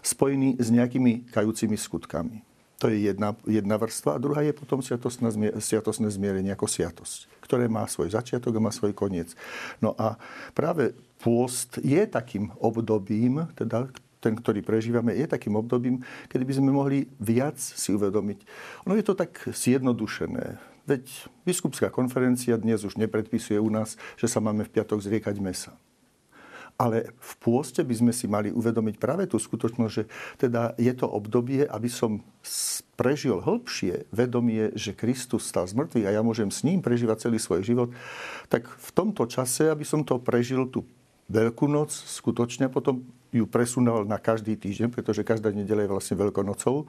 spojený s nejakými kajúcimi skutkami. To je jedna, jedna vrstva. A druhá je potom sviatosné zmierenie ako sviatosť, ktoré má svoj začiatok a má svoj koniec. No a práve pôst je takým obdobím, teda, ten, ktorý prežívame, je takým obdobím, kedy by sme mohli viac si uvedomiť. Ono je to tak zjednodušené. Veď biskupská konferencia dnes už nepredpisuje u nás, že sa máme v piatok zriekať mesa. Ale v pôste by sme si mali uvedomiť práve tú skutočnosť, že teda je to obdobie, aby som prežil hĺbšie vedomie, že Kristus stal z a ja môžem s ním prežívať celý svoj život, tak v tomto čase, aby som to prežil tú Veľkú noc, skutočne potom ju presunul na každý týždeň, pretože každá nedela je vlastne veľkonocou,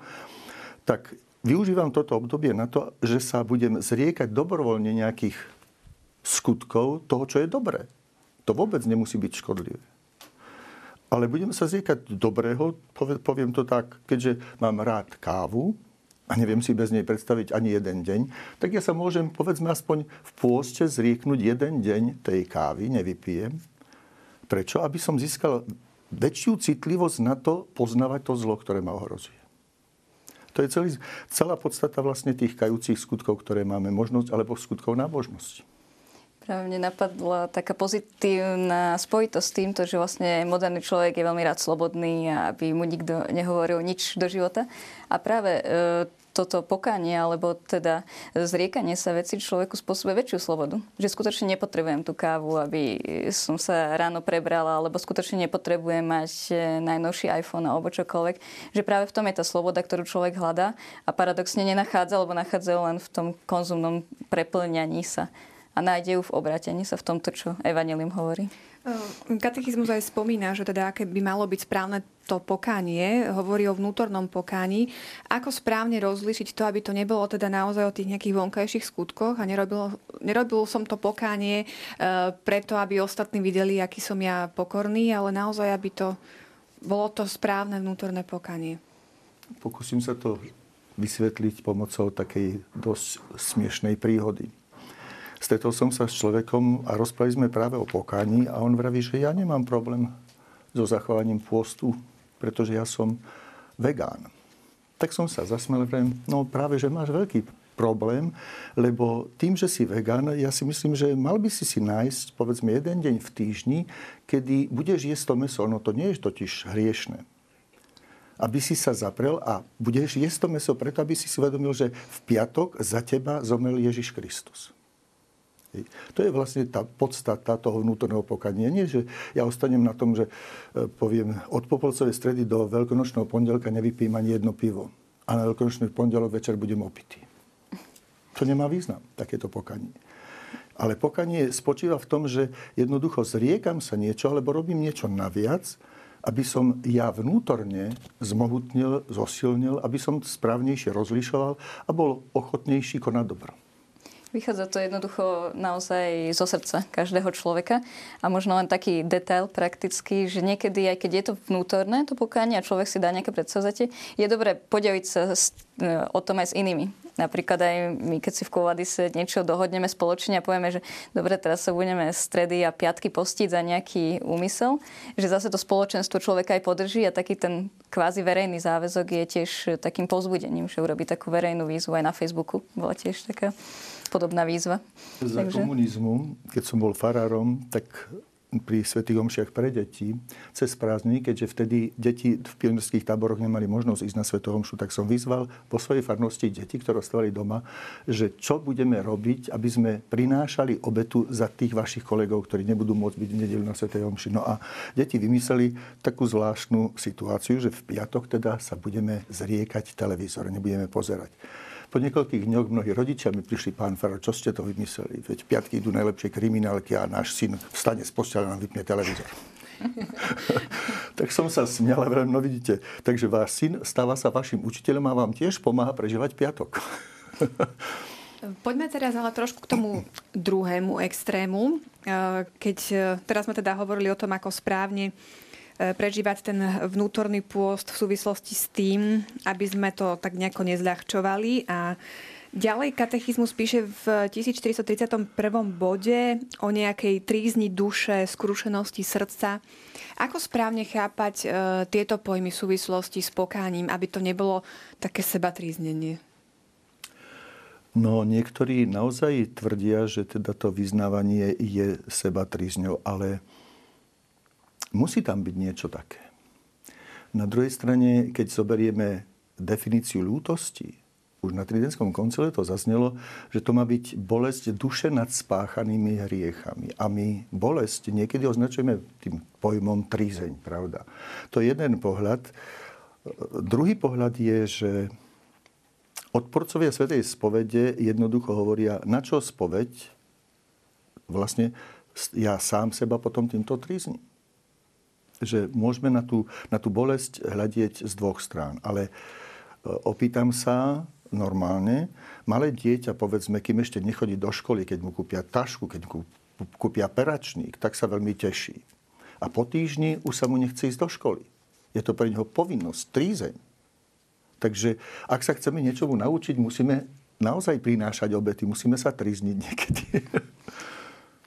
tak využívam toto obdobie na to, že sa budem zriekať dobrovoľne nejakých skutkov toho, čo je dobré. To vôbec nemusí byť škodlivé. Ale budem sa zriekať dobrého, poviem to tak, keďže mám rád kávu a neviem si bez nej predstaviť ani jeden deň, tak ja sa môžem, povedzme aspoň v pôste zrieknúť jeden deň tej kávy, nevypijem. Prečo? Aby som získal väčšiu citlivosť na to poznávať to zlo, ktoré ma ohrozuje. To je celý, celá podstata vlastne tých kajúcich skutkov, ktoré máme možnosť, alebo skutkov nábožnosti. Práve mne napadla taká pozitívna spojitosť s týmto, že vlastne moderný človek je veľmi rád slobodný a aby mu nikto nehovoril nič do života. A práve e, toto pokanie, alebo teda zriekanie sa veci človeku spôsobuje väčšiu slobodu. Že skutočne nepotrebujem tú kávu, aby som sa ráno prebrala, alebo skutočne nepotrebujem mať e, najnovší iPhone alebo čokoľvek. Že práve v tom je tá sloboda, ktorú človek hľadá a paradoxne nenachádza, alebo nachádza len v tom konzumnom preplňaní sa a nájde ju v obratení sa v tomto, čo Evangelium hovorí. Ehm, katechizmus aj spomína, že teda aké by malo byť správne to pokánie, hovorí o vnútornom pokání. Ako správne rozlišiť to, aby to nebolo teda naozaj o tých nejakých vonkajších skutkoch a nerobil, nerobil som to pokánie e, preto, aby ostatní videli, aký som ja pokorný, ale naozaj, aby to bolo to správne vnútorné pokánie. Pokúsim sa to vysvetliť pomocou takej dosť smiešnej príhody. Stretol som sa s človekom a rozprávali sme práve o pokáni a on vraví, že ja nemám problém so zachovaním pôstu, pretože ja som vegán. Tak som sa zasmel, vrem, no práve, že máš veľký problém, lebo tým, že si vegan, ja si myslím, že mal by si si nájsť povedzme jeden deň v týždni, kedy budeš jesť to meso. Ono to nie je totiž hriešne. Aby si sa zaprel a budeš jesť to meso preto, aby si si uvedomil, že v piatok za teba zomrel Ježiš Kristus. To je vlastne tá podstata toho vnútorného pokania. Nie, že ja ostanem na tom, že e, poviem od Popolcovej stredy do veľkonočného pondelka nevypím ani jedno pivo. A na veľkonočný pondelok večer budem opitý. To nemá význam, takéto pokanie. Ale pokanie spočíva v tom, že jednoducho zriekam sa niečo, alebo robím niečo naviac, aby som ja vnútorne zmohutnil, zosilnil, aby som správnejšie rozlišoval a bol ochotnejší konať dobro. Vychádza to jednoducho naozaj zo srdca každého človeka. A možno len taký detail praktický, že niekedy, aj keď je to vnútorné, to pokánie a človek si dá nejaké predsavzatie, je dobré podeliť sa o tom aj s inými. Napríklad aj my, keď si v Kovadise niečo dohodneme spoločne a povieme, že dobre, teraz sa budeme stredy a piatky postiť za nejaký úmysel, že zase to spoločenstvo človeka aj podrží a taký ten kvázi verejný záväzok je tiež takým povzbudením, že urobí takú verejnú výzvu aj na Facebooku. Bola tiež taká podobná výzva. Za Takže... komunizmu, keď som bol farárom, tak pri Svetých omšiach pre deti cez prázdniny, keďže vtedy deti v pionierských táboroch nemali možnosť ísť na Svetú omšu, tak som vyzval po svojej farnosti deti, ktoré ostávali doma, že čo budeme robiť, aby sme prinášali obetu za tých vašich kolegov, ktorí nebudú môcť byť v nedelu na Svetej omši. No a deti vymysleli takú zvláštnu situáciu, že v piatok teda sa budeme zriekať televízor, nebudeme pozerať. Po niekoľkých dňoch mnohí rodičia mi prišli, pán Faro, čo ste to vymysleli? Veď piatky idú najlepšie kriminálky a náš syn vstane z postele a vypne televízor. tak som sa smial a no vidíte, takže váš syn stáva sa vašim učiteľom a vám tiež pomáha prežívať piatok. Poďme teraz ale trošku k tomu druhému extrému. Keď teraz sme teda hovorili o tom, ako správne E, prežívať ten vnútorný pôst v súvislosti s tým, aby sme to tak nejako nezľahčovali a Ďalej katechizmus píše v 1431. bode o nejakej trízni duše, skrušenosti srdca. Ako správne chápať e, tieto pojmy v súvislosti s pokáním, aby to nebolo také seba tríznenie? No, niektorí naozaj tvrdia, že teda to vyznávanie je seba trízňou, ale Musí tam byť niečo také. Na druhej strane, keď zoberieme definíciu lútosti, už na Tridenskom koncile to zaznelo, že to má byť bolesť duše nad spáchanými hriechami. A my bolesť niekedy označujeme tým pojmom trízeň, pravda. To je jeden pohľad. Druhý pohľad je, že odporcovia Svetej spovede jednoducho hovoria, na čo spoveď vlastne ja sám seba potom týmto trízním že môžeme na tú, na tú bolesť hľadieť z dvoch strán. Ale e, opýtam sa normálne, malé dieťa, povedzme, kým ešte nechodí do školy, keď mu kúpia tašku, keď mu kúpia peračník, tak sa veľmi teší. A po týždni už sa mu nechce ísť do školy. Je to pre neho povinnosť, trízeň. Takže ak sa chceme niečomu naučiť, musíme naozaj prinášať obety, musíme sa trízniť niekedy.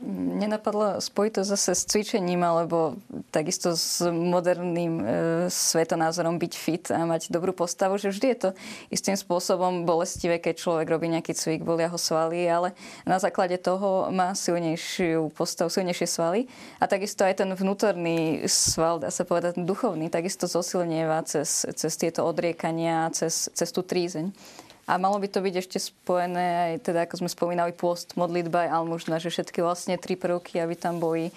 Nenapadlo spojiť to zase s cvičením alebo takisto s moderným e, svetonázorom byť fit a mať dobrú postavu, že vždy je to istým spôsobom bolestivé, keď človek robí nejaký cvik, bolia ho svaly, ale na základe toho má silnejšiu postavu, silnejšie svaly a takisto aj ten vnútorný sval, dá sa povedať, duchovný, takisto zosilnieva cez, cez tieto odriekania, cez, cez tú trízeň. A malo by to byť ešte spojené aj, teda, ako sme spomínali, post, modlitba aj almužna, že všetky vlastne tri prvky, aby tam boli e,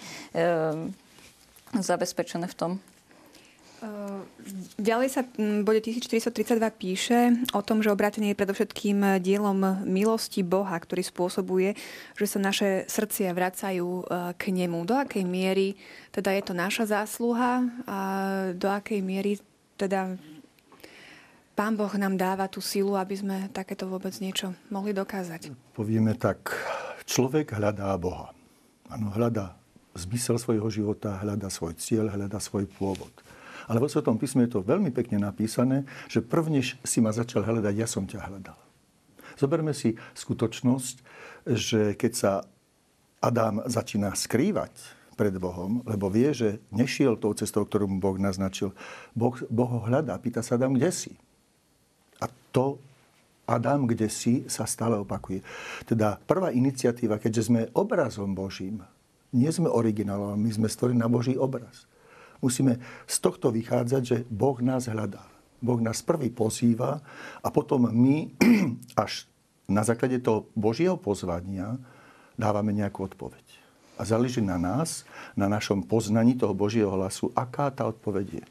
zabezpečené v tom. Ehm, ďalej sa bode 1432 píše o tom, že obratenie je predovšetkým dielom milosti Boha, ktorý spôsobuje, že sa naše srdcia vracajú e, k nemu. Do akej miery teda je to naša zásluha a do akej miery teda Pán Boh nám dáva tú silu, aby sme takéto vôbec niečo mohli dokázať. Povieme tak, človek hľadá Boha. Áno, hľadá zmysel svojho života, hľadá svoj cieľ, hľadá svoj pôvod. Ale vo Svetom písme je to veľmi pekne napísané, že prvnež si ma začal hľadať, ja som ťa hľadal. Zoberme si skutočnosť, že keď sa Adam začína skrývať pred Bohom, lebo vie, že nešiel tou cestou, ktorú mu Boh naznačil. Boh, boh ho hľadá, pýta sa Adam, kde si? To Adam, kde si, sa stále opakuje. Teda prvá iniciatíva, keďže sme obrazom Božím, nie sme originálom, my sme stvorení na Boží obraz. Musíme z tohto vychádzať, že Boh nás hľadá. Boh nás prvý pozýva a potom my až na základe toho Božieho pozvania dávame nejakú odpoveď. A záleží na nás, na našom poznaní toho Božieho hlasu, aká tá odpoveď je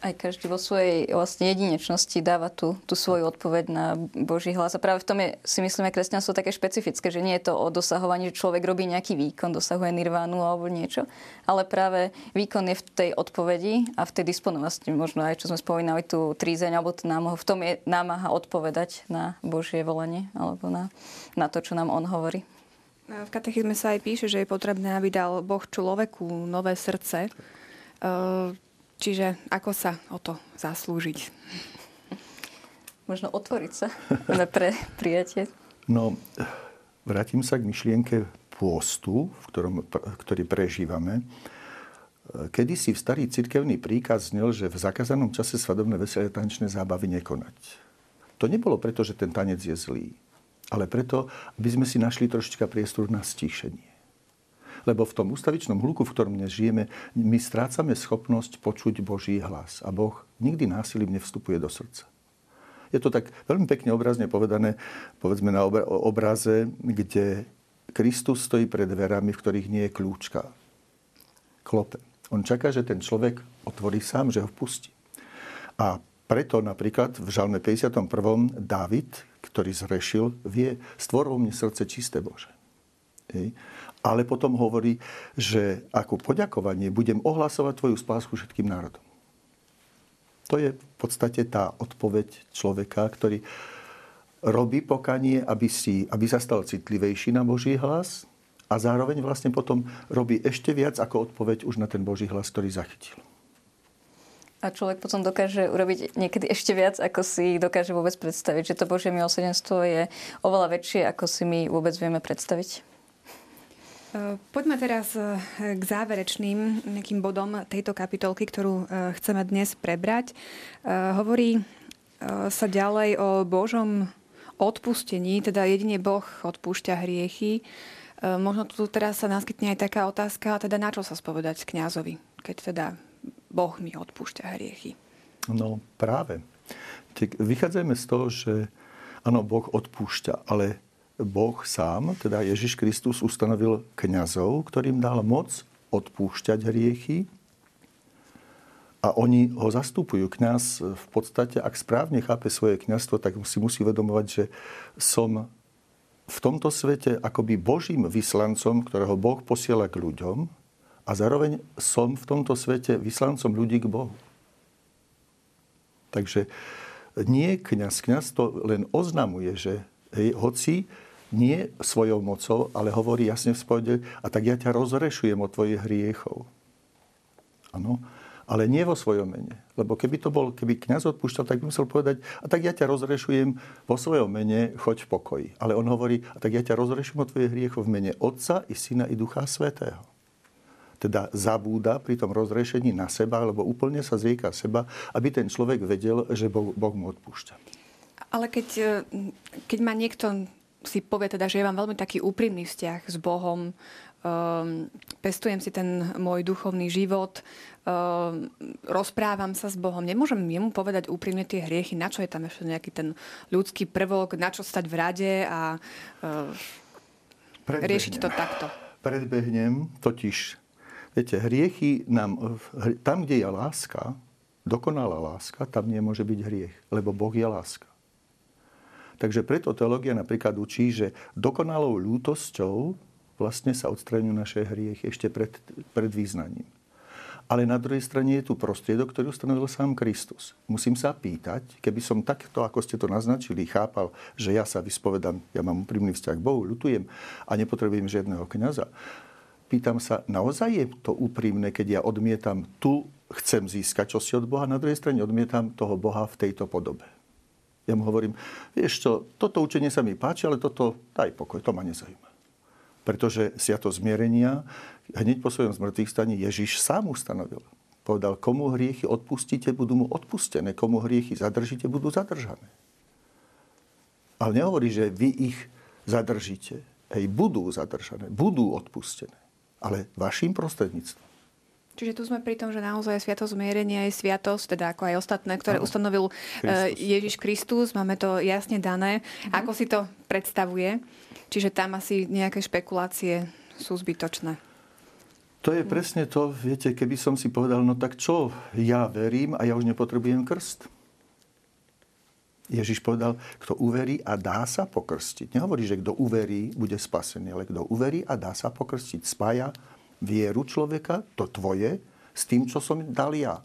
aj každý vo svojej vlastne jedinečnosti dáva tú, tú svoju odpoveď na Boží hlas. A práve v tom je, si myslíme, kresťanstvo také špecifické, že nie je to o dosahovaní, že človek robí nejaký výkon, dosahuje nirvánu alebo niečo, ale práve výkon je v tej odpovedi a v tej disponovanosti, možno aj čo sme spomínali, tú trízeň alebo tú námahu. V tom je námaha odpovedať na Božie volenie alebo na, na to, čo nám on hovorí. V katechizme sa aj píše, že je potrebné, aby dal Boh človeku nové srdce. Uh Čiže ako sa o to zaslúžiť? Možno otvoriť sa na pre prijatie. No, vrátim sa k myšlienke pôstu, v ktorom, ktorý prežívame. Kedy si v starý cirkevný príkaz znel, že v zakazanom čase svadobné veselé tanečné zábavy nekonať. To nebolo preto, že ten tanec je zlý, ale preto, aby sme si našli trošička priestor na stíšenie. Lebo v tom ústavičnom hluku, v ktorom dnes žijeme, my strácame schopnosť počuť Boží hlas. A Boh nikdy násilím nevstupuje do srdca. Je to tak veľmi pekne obrazne povedané, povedzme na obraze, kde Kristus stojí pred dverami, v ktorých nie je kľúčka. Klope. On čaká, že ten človek otvorí sám, že ho vpustí. A preto napríklad v Žalme 51. David, ktorý zrešil, vie, stvoril mne srdce čisté Bože. Hej ale potom hovorí, že ako poďakovanie budem ohlasovať tvoju spásku všetkým národom. To je v podstate tá odpoveď človeka, ktorý robí pokanie, aby, si, aby sa stal citlivejší na Boží hlas a zároveň vlastne potom robí ešte viac ako odpoveď už na ten Boží hlas, ktorý zachytil. A človek potom dokáže urobiť niekedy ešte viac, ako si dokáže vôbec predstaviť. Že to Božie milosrdenstvo je oveľa väčšie, ako si my vôbec vieme predstaviť. Poďme teraz e, k záverečným nejakým bodom tejto kapitolky, ktorú e, chceme dnes prebrať. E, hovorí sa ďalej o Božom odpustení, teda jedine Boh odpúšťa hriechy. Možno tu teraz sa naskytne aj taká otázka, teda na čo sa spovedať kňazovi, keď teda Boh mi odpúšťa hriechy. No práve. Vychádzajme z toho, že áno, Boh odpúšťa, ale Boh sám, teda Ježiš Kristus, ustanovil kňazov, ktorým dal moc odpúšťať hriechy a oni ho zastupujú. Kňaz v podstate, ak správne chápe svoje kňazstvo, tak si musí vedomovať, že som v tomto svete akoby Božím vyslancom, ktorého Boh posiela k ľuďom a zároveň som v tomto svete vyslancom ľudí k Bohu. Takže nie kňaz. Kňaz to len oznamuje, že hej, hoci nie svojou mocou, ale hovorí jasne v spode, a tak ja ťa rozrešujem od tvojich hriechov. Áno, ale nie vo svojom mene. Lebo keby to bol, keby kniaz odpúšťal, tak by musel povedať, a tak ja ťa rozrešujem vo svojom mene, choď v pokoji. Ale on hovorí, a tak ja ťa rozrešujem od tvojich hriechov v mene Otca i Syna i Ducha Svetého. Teda zabúda pri tom rozrešení na seba, alebo úplne sa zrieka seba, aby ten človek vedel, že Boh, boh mu odpúšťa. Ale keď, keď má niekto si povie teda, že ja mám veľmi taký úprimný vzťah s Bohom, um, pestujem si ten môj duchovný život, um, rozprávam sa s Bohom. Nemôžem jemu povedať úprimne tie hriechy, na čo je tam ešte nejaký ten ľudský prvok, na čo stať v rade a uh, riešiť to takto. Predbehnem totiž, viete, hriechy nám, tam, kde je láska, dokonalá láska, tam nemôže byť hriech, lebo Boh je láska. Takže preto teológia napríklad učí, že dokonalou ľútosťou vlastne sa odstraňujú naše hriechy ešte pred, pred význaním. Ale na druhej strane je tu prostriedok, ktorý ustanovil sám Kristus. Musím sa pýtať, keby som takto, ako ste to naznačili, chápal, že ja sa vyspovedám, ja mám úprimný vzťah k Bohu, ľutujem a nepotrebujem žiadneho kniaza. Pýtam sa, naozaj je to úprimné, keď ja odmietam, tu chcem získať čosi od Boha, na druhej strane odmietam toho Boha v tejto podobe. Ja mu hovorím, vieš čo, toto učenie sa mi páči, ale toto daj pokoj, to ma nezaujíma. Pretože to zmierenia hneď po svojom zmrtvých staní Ježiš sám ustanovil. Povedal, komu hriechy odpustíte, budú mu odpustené. Komu hriechy zadržíte, budú zadržané. Ale nehovorí, že vy ich zadržíte. Hej, budú zadržané, budú odpustené. Ale vašim prostredníctvom. Čiže tu sme pri tom, že naozaj sviatosť zmierenia je sviatosť, teda ako aj ostatné, ktoré ano. ustanovil Kristus. Ježiš Kristus. Máme to jasne dané. Mhm. Ako si to predstavuje? Čiže tam asi nejaké špekulácie sú zbytočné. To je presne to, viete, keby som si povedal, no tak čo, ja verím a ja už nepotrebujem krst. Ježiš povedal, kto uverí a dá sa pokrstiť. Nehovorí, že kto uverí, bude spasený, ale kto uverí a dá sa pokrstiť. Spája vieru človeka, to tvoje, s tým, čo som dal ja.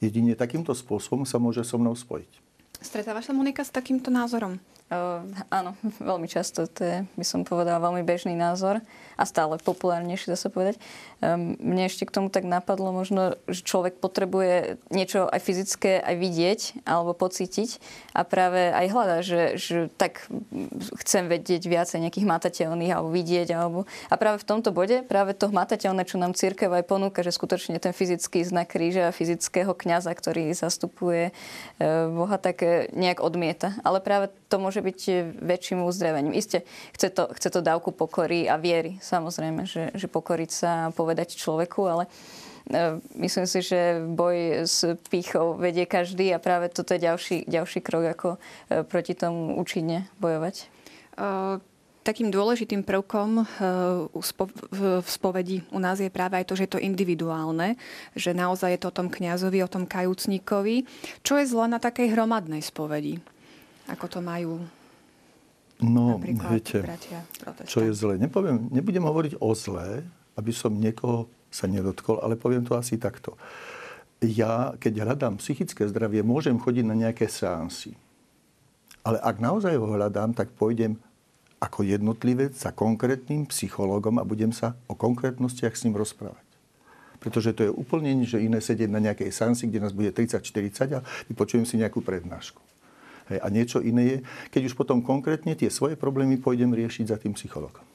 Jedine takýmto spôsobom sa môže so mnou spojiť. Stretávaš sa, Monika, s takýmto názorom? Áno, veľmi často. To je, by som povedala, veľmi bežný názor a stále populárnejší, dá sa povedať. Um, mne ešte k tomu tak napadlo možno, že človek potrebuje niečo aj fyzické, aj vidieť alebo pocítiť a práve aj hľada, že, že tak chcem vedieť viacej nejakých matateľných alebo vidieť. Alebo... A práve v tomto bode, práve to matateľné, čo nám církev aj ponúka, že skutočne ten fyzický znak kríža, fyzického kňaza, ktorý zastupuje uh, Boha, tak uh, nejak odmieta. Ale práve to môže môže byť väčším uzdravením. Isté, chce to, chce to dávku pokory a viery, samozrejme, že, že pokoriť sa a povedať človeku, ale e, myslím si, že boj s pýchou vedie každý a práve toto je ďalší, ďalší krok, ako e, proti tomu účinne bojovať. Uh takým dôležitým prvkom v spovedi u nás je práve aj to, že je to individuálne, že naozaj je to o tom kňazovi, o tom kajúcníkovi. Čo je zle na takej hromadnej spovedi? Ako to majú No, viete, bratia, čo je zlé. Nepoviem, nebudem hovoriť o zlé, aby som niekoho sa nedotkol, ale poviem to asi takto. Ja, keď hľadám psychické zdravie, môžem chodiť na nejaké seansy. Ale ak naozaj ho hľadám, tak pôjdem ako jednotlivec za konkrétnym psychológom a budem sa o konkrétnostiach s ním rozprávať. Pretože to je úplne nič, že iné sedieť na nejakej seansi, kde nás bude 30-40 a vypočujem si nejakú prednášku. Hej, a niečo iné je, keď už potom konkrétne tie svoje problémy pôjdem riešiť za tým psychologom.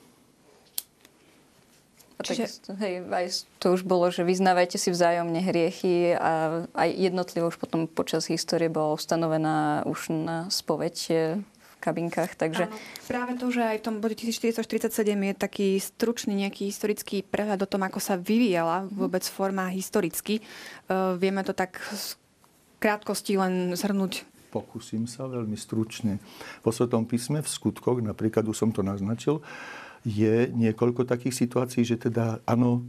Čiže... Tak, hej, aj to už bolo, že vyznávajte si vzájomne hriechy a aj jednotlivo už potom počas histórie bola ustanovená už na spoveď e, v kabinkách. Takže... Áno, práve to, že aj v tom bode 1447 je taký stručný nejaký historický prehľad o tom, ako sa vyvíjala vôbec forma historicky. Uh, vieme to tak v krátkosti len zhrnúť pokúsim sa veľmi stručne. Po Svetom písme v skutkoch, napríklad už som to naznačil, je niekoľko takých situácií, že teda áno,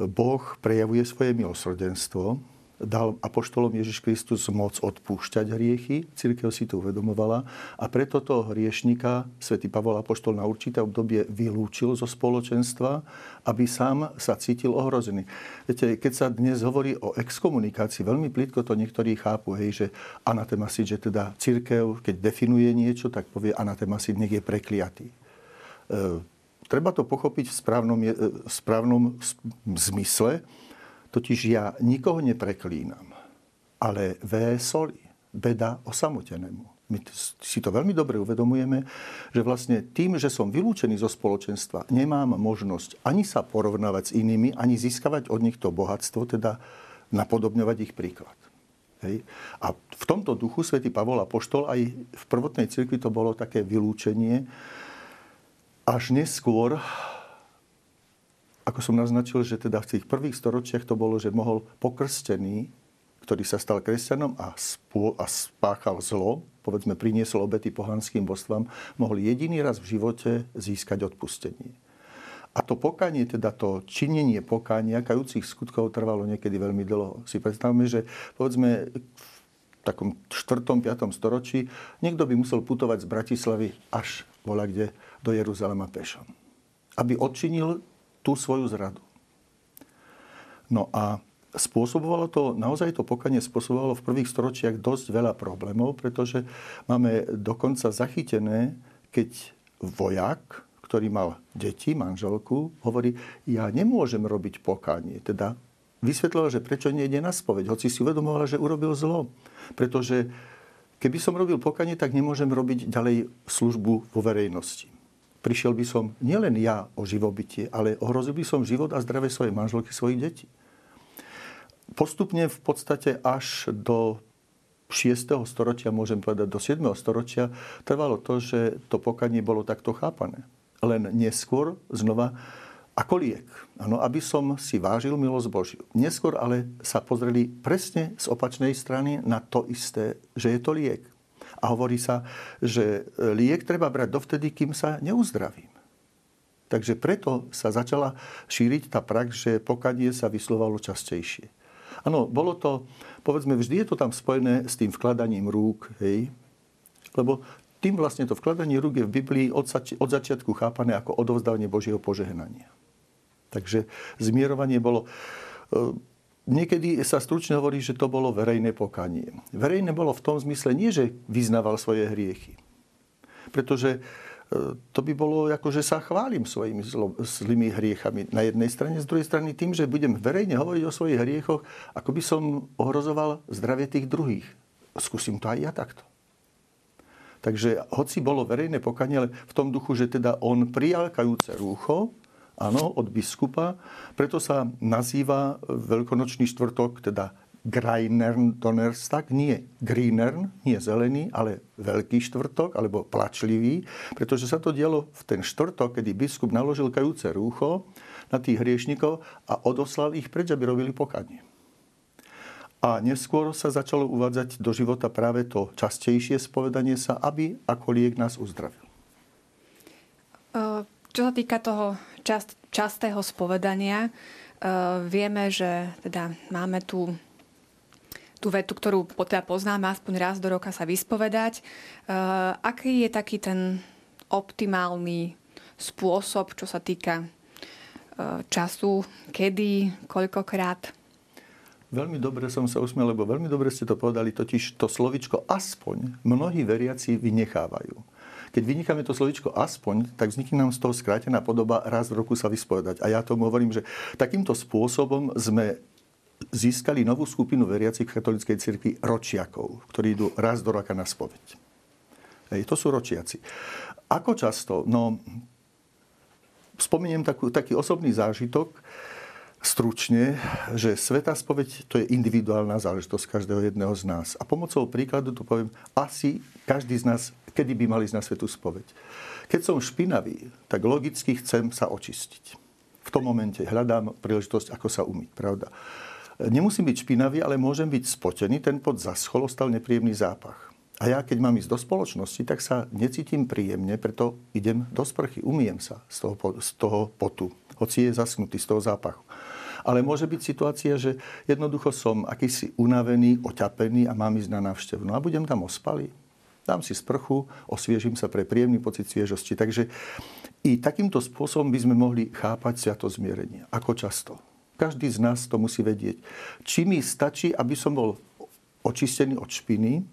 Boh prejavuje svoje milosrdenstvo, dal apoštolom Ježiš Kristus moc odpúšťať hriechy. Církev si to uvedomovala a preto toho hriešnika svätý Pavol apoštol na určité obdobie vylúčil zo spoločenstva, aby sám sa cítil ohrozený. Viete, keď sa dnes hovorí o exkomunikácii, veľmi plítko to niektorí chápu, hej, že anatemasiť, že teda církev, keď definuje niečo, tak povie anatemasiť, nech je prekliatý. E, treba to pochopiť v správnom, e, v správnom zmysle, Totiž ja nikoho nepreklínam, ale ve soli, beda osamotenému. My si to veľmi dobre uvedomujeme, že vlastne tým, že som vylúčený zo spoločenstva, nemám možnosť ani sa porovnávať s inými, ani získavať od nich to bohatstvo, teda napodobňovať ich príklad. Hej. A v tomto duchu svätý Pavol Apoštol aj v prvotnej cirkvi to bolo také vylúčenie. Až neskôr ako som naznačil, že teda v tých prvých storočiach to bolo, že mohol pokrstený, ktorý sa stal kresťanom a, spô, a spáchal zlo, povedzme priniesol obety pohanským božstvám, mohol jediný raz v živote získať odpustenie. A to pokanie, teda to činenie pokánia kajúcich skutkov trvalo niekedy veľmi dlho. Si predstavme, že povedzme v takom 4. 5. storočí niekto by musel putovať z Bratislavy až voľa kde do Jeruzalema pešom. Aby odčinil tú svoju zradu. No a spôsobovalo to, naozaj to pokanie spôsobovalo v prvých storočiach dosť veľa problémov, pretože máme dokonca zachytené, keď vojak, ktorý mal deti, manželku, hovorí, ja nemôžem robiť pokánie. Teda vysvetloval, že prečo nejde na spoveď, hoci si uvedomoval, že urobil zlo. Pretože keby som robil pokanie, tak nemôžem robiť ďalej službu vo verejnosti prišiel by som nielen ja o živobytie, ale ohrozil by som život a zdravie svojej manželky, svojich detí. Postupne v podstate až do 6. storočia, môžem povedať do 7. storočia, trvalo to, že to pokanie bolo takto chápané. Len neskôr znova ako liek. Ano, aby som si vážil milosť Božiu. Neskôr ale sa pozreli presne z opačnej strany na to isté, že je to liek. A hovorí sa, že liek treba brať dovtedy, kým sa neuzdravím. Takže preto sa začala šíriť tá prax, že pokanie sa vyslovalo častejšie. Áno, bolo to, povedzme, vždy je to tam spojené s tým vkladaním rúk, hej? Lebo tým vlastne to vkladanie rúk je v Biblii od, zač- od začiatku chápané ako odovzdávanie Božieho požehnania. Takže zmierovanie bolo... E, niekedy sa stručne hovorí, že to bolo verejné pokanie. Verejné bolo v tom zmysle nie, že vyznával svoje hriechy. Pretože to by bolo ako, že sa chválim svojimi zlo, zlými hriechami na jednej strane, z druhej strany tým, že budem verejne hovoriť o svojich hriechoch, ako by som ohrozoval zdravie tých druhých. Skúsim to aj ja takto. Takže hoci bolo verejné pokanie, ale v tom duchu, že teda on prijal kajúce rúcho, áno, od biskupa, preto sa nazýva veľkonočný štvrtok, teda Greinern Donnerstag, nie Greenern, nie zelený, ale veľký štvrtok, alebo plačlivý, pretože sa to dialo v ten štvrtok, kedy biskup naložil kajúce rúcho na tých hriešnikov a odoslal ich preč, aby robili pokanie. A neskôr sa začalo uvádzať do života práve to častejšie spovedanie sa, aby ako liek nás uzdravil. Čo sa týka toho čast, častého spovedania, vieme, že teda máme tu tú vetu, ktorú teda poznáme aspoň raz do roka sa vyspovedať. Uh, aký je taký ten optimálny spôsob, čo sa týka uh, času, kedy, koľkokrát? Veľmi dobre som sa usmiel, lebo veľmi dobre ste to povedali, totiž to slovičko aspoň mnohí veriaci vynechávajú. Keď vynecháme to slovičko aspoň, tak vznikne nám z toho skrátená podoba raz v roku sa vyspovedať. A ja tomu hovorím, že takýmto spôsobom sme získali novú skupinu veriacich v katolíckej cirkvi ročiakov, ktorí idú raz do roka na spoveď. Hej, to sú ročiaci. Ako často? No, spomeniem takú, taký osobný zážitok, stručne, že Sveta spoveď to je individuálna záležitosť každého jedného z nás. A pomocou príkladu tu poviem, asi každý z nás, kedy by mali ísť na Svetú spoveď. Keď som špinavý, tak logicky chcem sa očistiť. V tom momente hľadám príležitosť, ako sa umyť, pravda? Nemusím byť špinavý, ale môžem byť spotený, ten pod zaschol, ostal nepríjemný zápach. A ja, keď mám ísť do spoločnosti, tak sa necítim príjemne, preto idem do sprchy, umiem sa z toho, z toho potu, hoci je zasknutý z toho zápachu. Ale môže byť situácia, že jednoducho som akýsi unavený, oťapený a mám ísť na návštevu. No a budem tam ospalý. Dám si sprchu, osviežim sa pre príjemný pocit sviežosti. Takže i takýmto spôsobom by sme mohli chápať sviato zmierenia. Ako často? Každý z nás to musí vedieť. Či mi stačí, aby som bol očistený od špiny,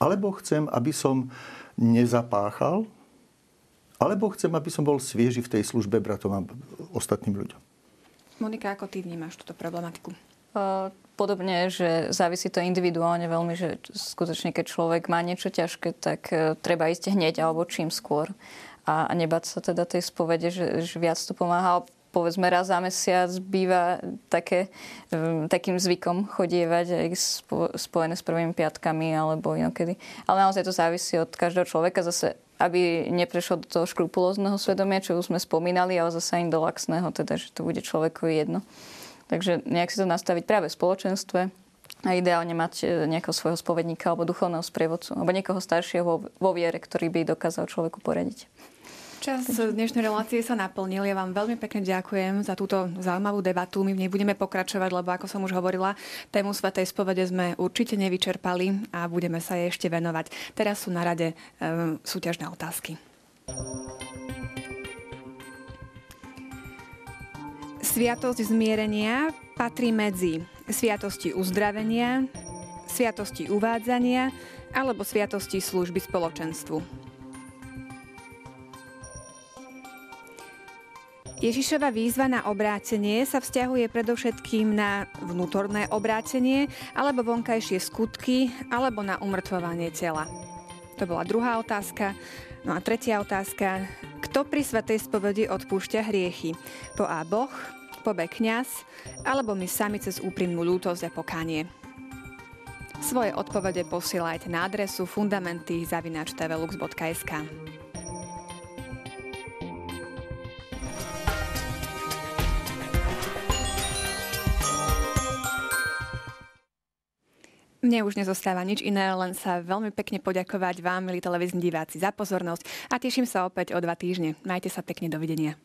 alebo chcem, aby som nezapáchal, alebo chcem, aby som bol svieži v tej službe bratom a ostatným ľuďom. Monika, ako ty vnímaš túto problematiku? Podobne, že závisí to individuálne veľmi, že skutočne keď človek má niečo ťažké, tak e, treba ísť hneď alebo čím skôr a, nebať sa teda tej spovede, že, že viac to pomáha povedzme raz za mesiac býva také, um, takým zvykom chodievať aj spojené s prvými piatkami alebo inokedy. Ale naozaj to závisí od každého človeka. Zase aby neprešlo do toho škrupulózneho svedomia, čo už sme spomínali, ale zase aj do laxného, teda, že to bude človeku jedno. Takže nejak si to nastaviť práve v spoločenstve a ideálne mať e, nejakého svojho spovedníka alebo duchovného sprievodcu alebo niekoho staršieho vo viere, ktorý by dokázal človeku poradiť. Čas dnešnej relácie sa naplnil. Ja vám veľmi pekne ďakujem za túto zaujímavú debatu. My v nej budeme pokračovať, lebo ako som už hovorila, tému Svetej spovede sme určite nevyčerpali a budeme sa jej ešte venovať. Teraz sú na rade um, súťažné otázky. Sviatosť zmierenia patrí medzi sviatosti uzdravenia, sviatosti uvádzania alebo sviatosti služby spoločenstvu. Ježišova výzva na obrátenie sa vzťahuje predovšetkým na vnútorné obrátenie alebo vonkajšie skutky alebo na umrtvovanie tela. To bola druhá otázka. No a tretia otázka. Kto pri Svetej spovedi odpúšťa hriechy? Po A Boh, po B kňaz, alebo my sami cez úprimnú ľútosť a pokánie? Svoje odpovede posielajte na adresu fundamenty.tvlux.sk. Mne už nezostáva nič iné, len sa veľmi pekne poďakovať vám, milí televízni diváci, za pozornosť a teším sa opäť o dva týždne. Majte sa pekne, dovidenia.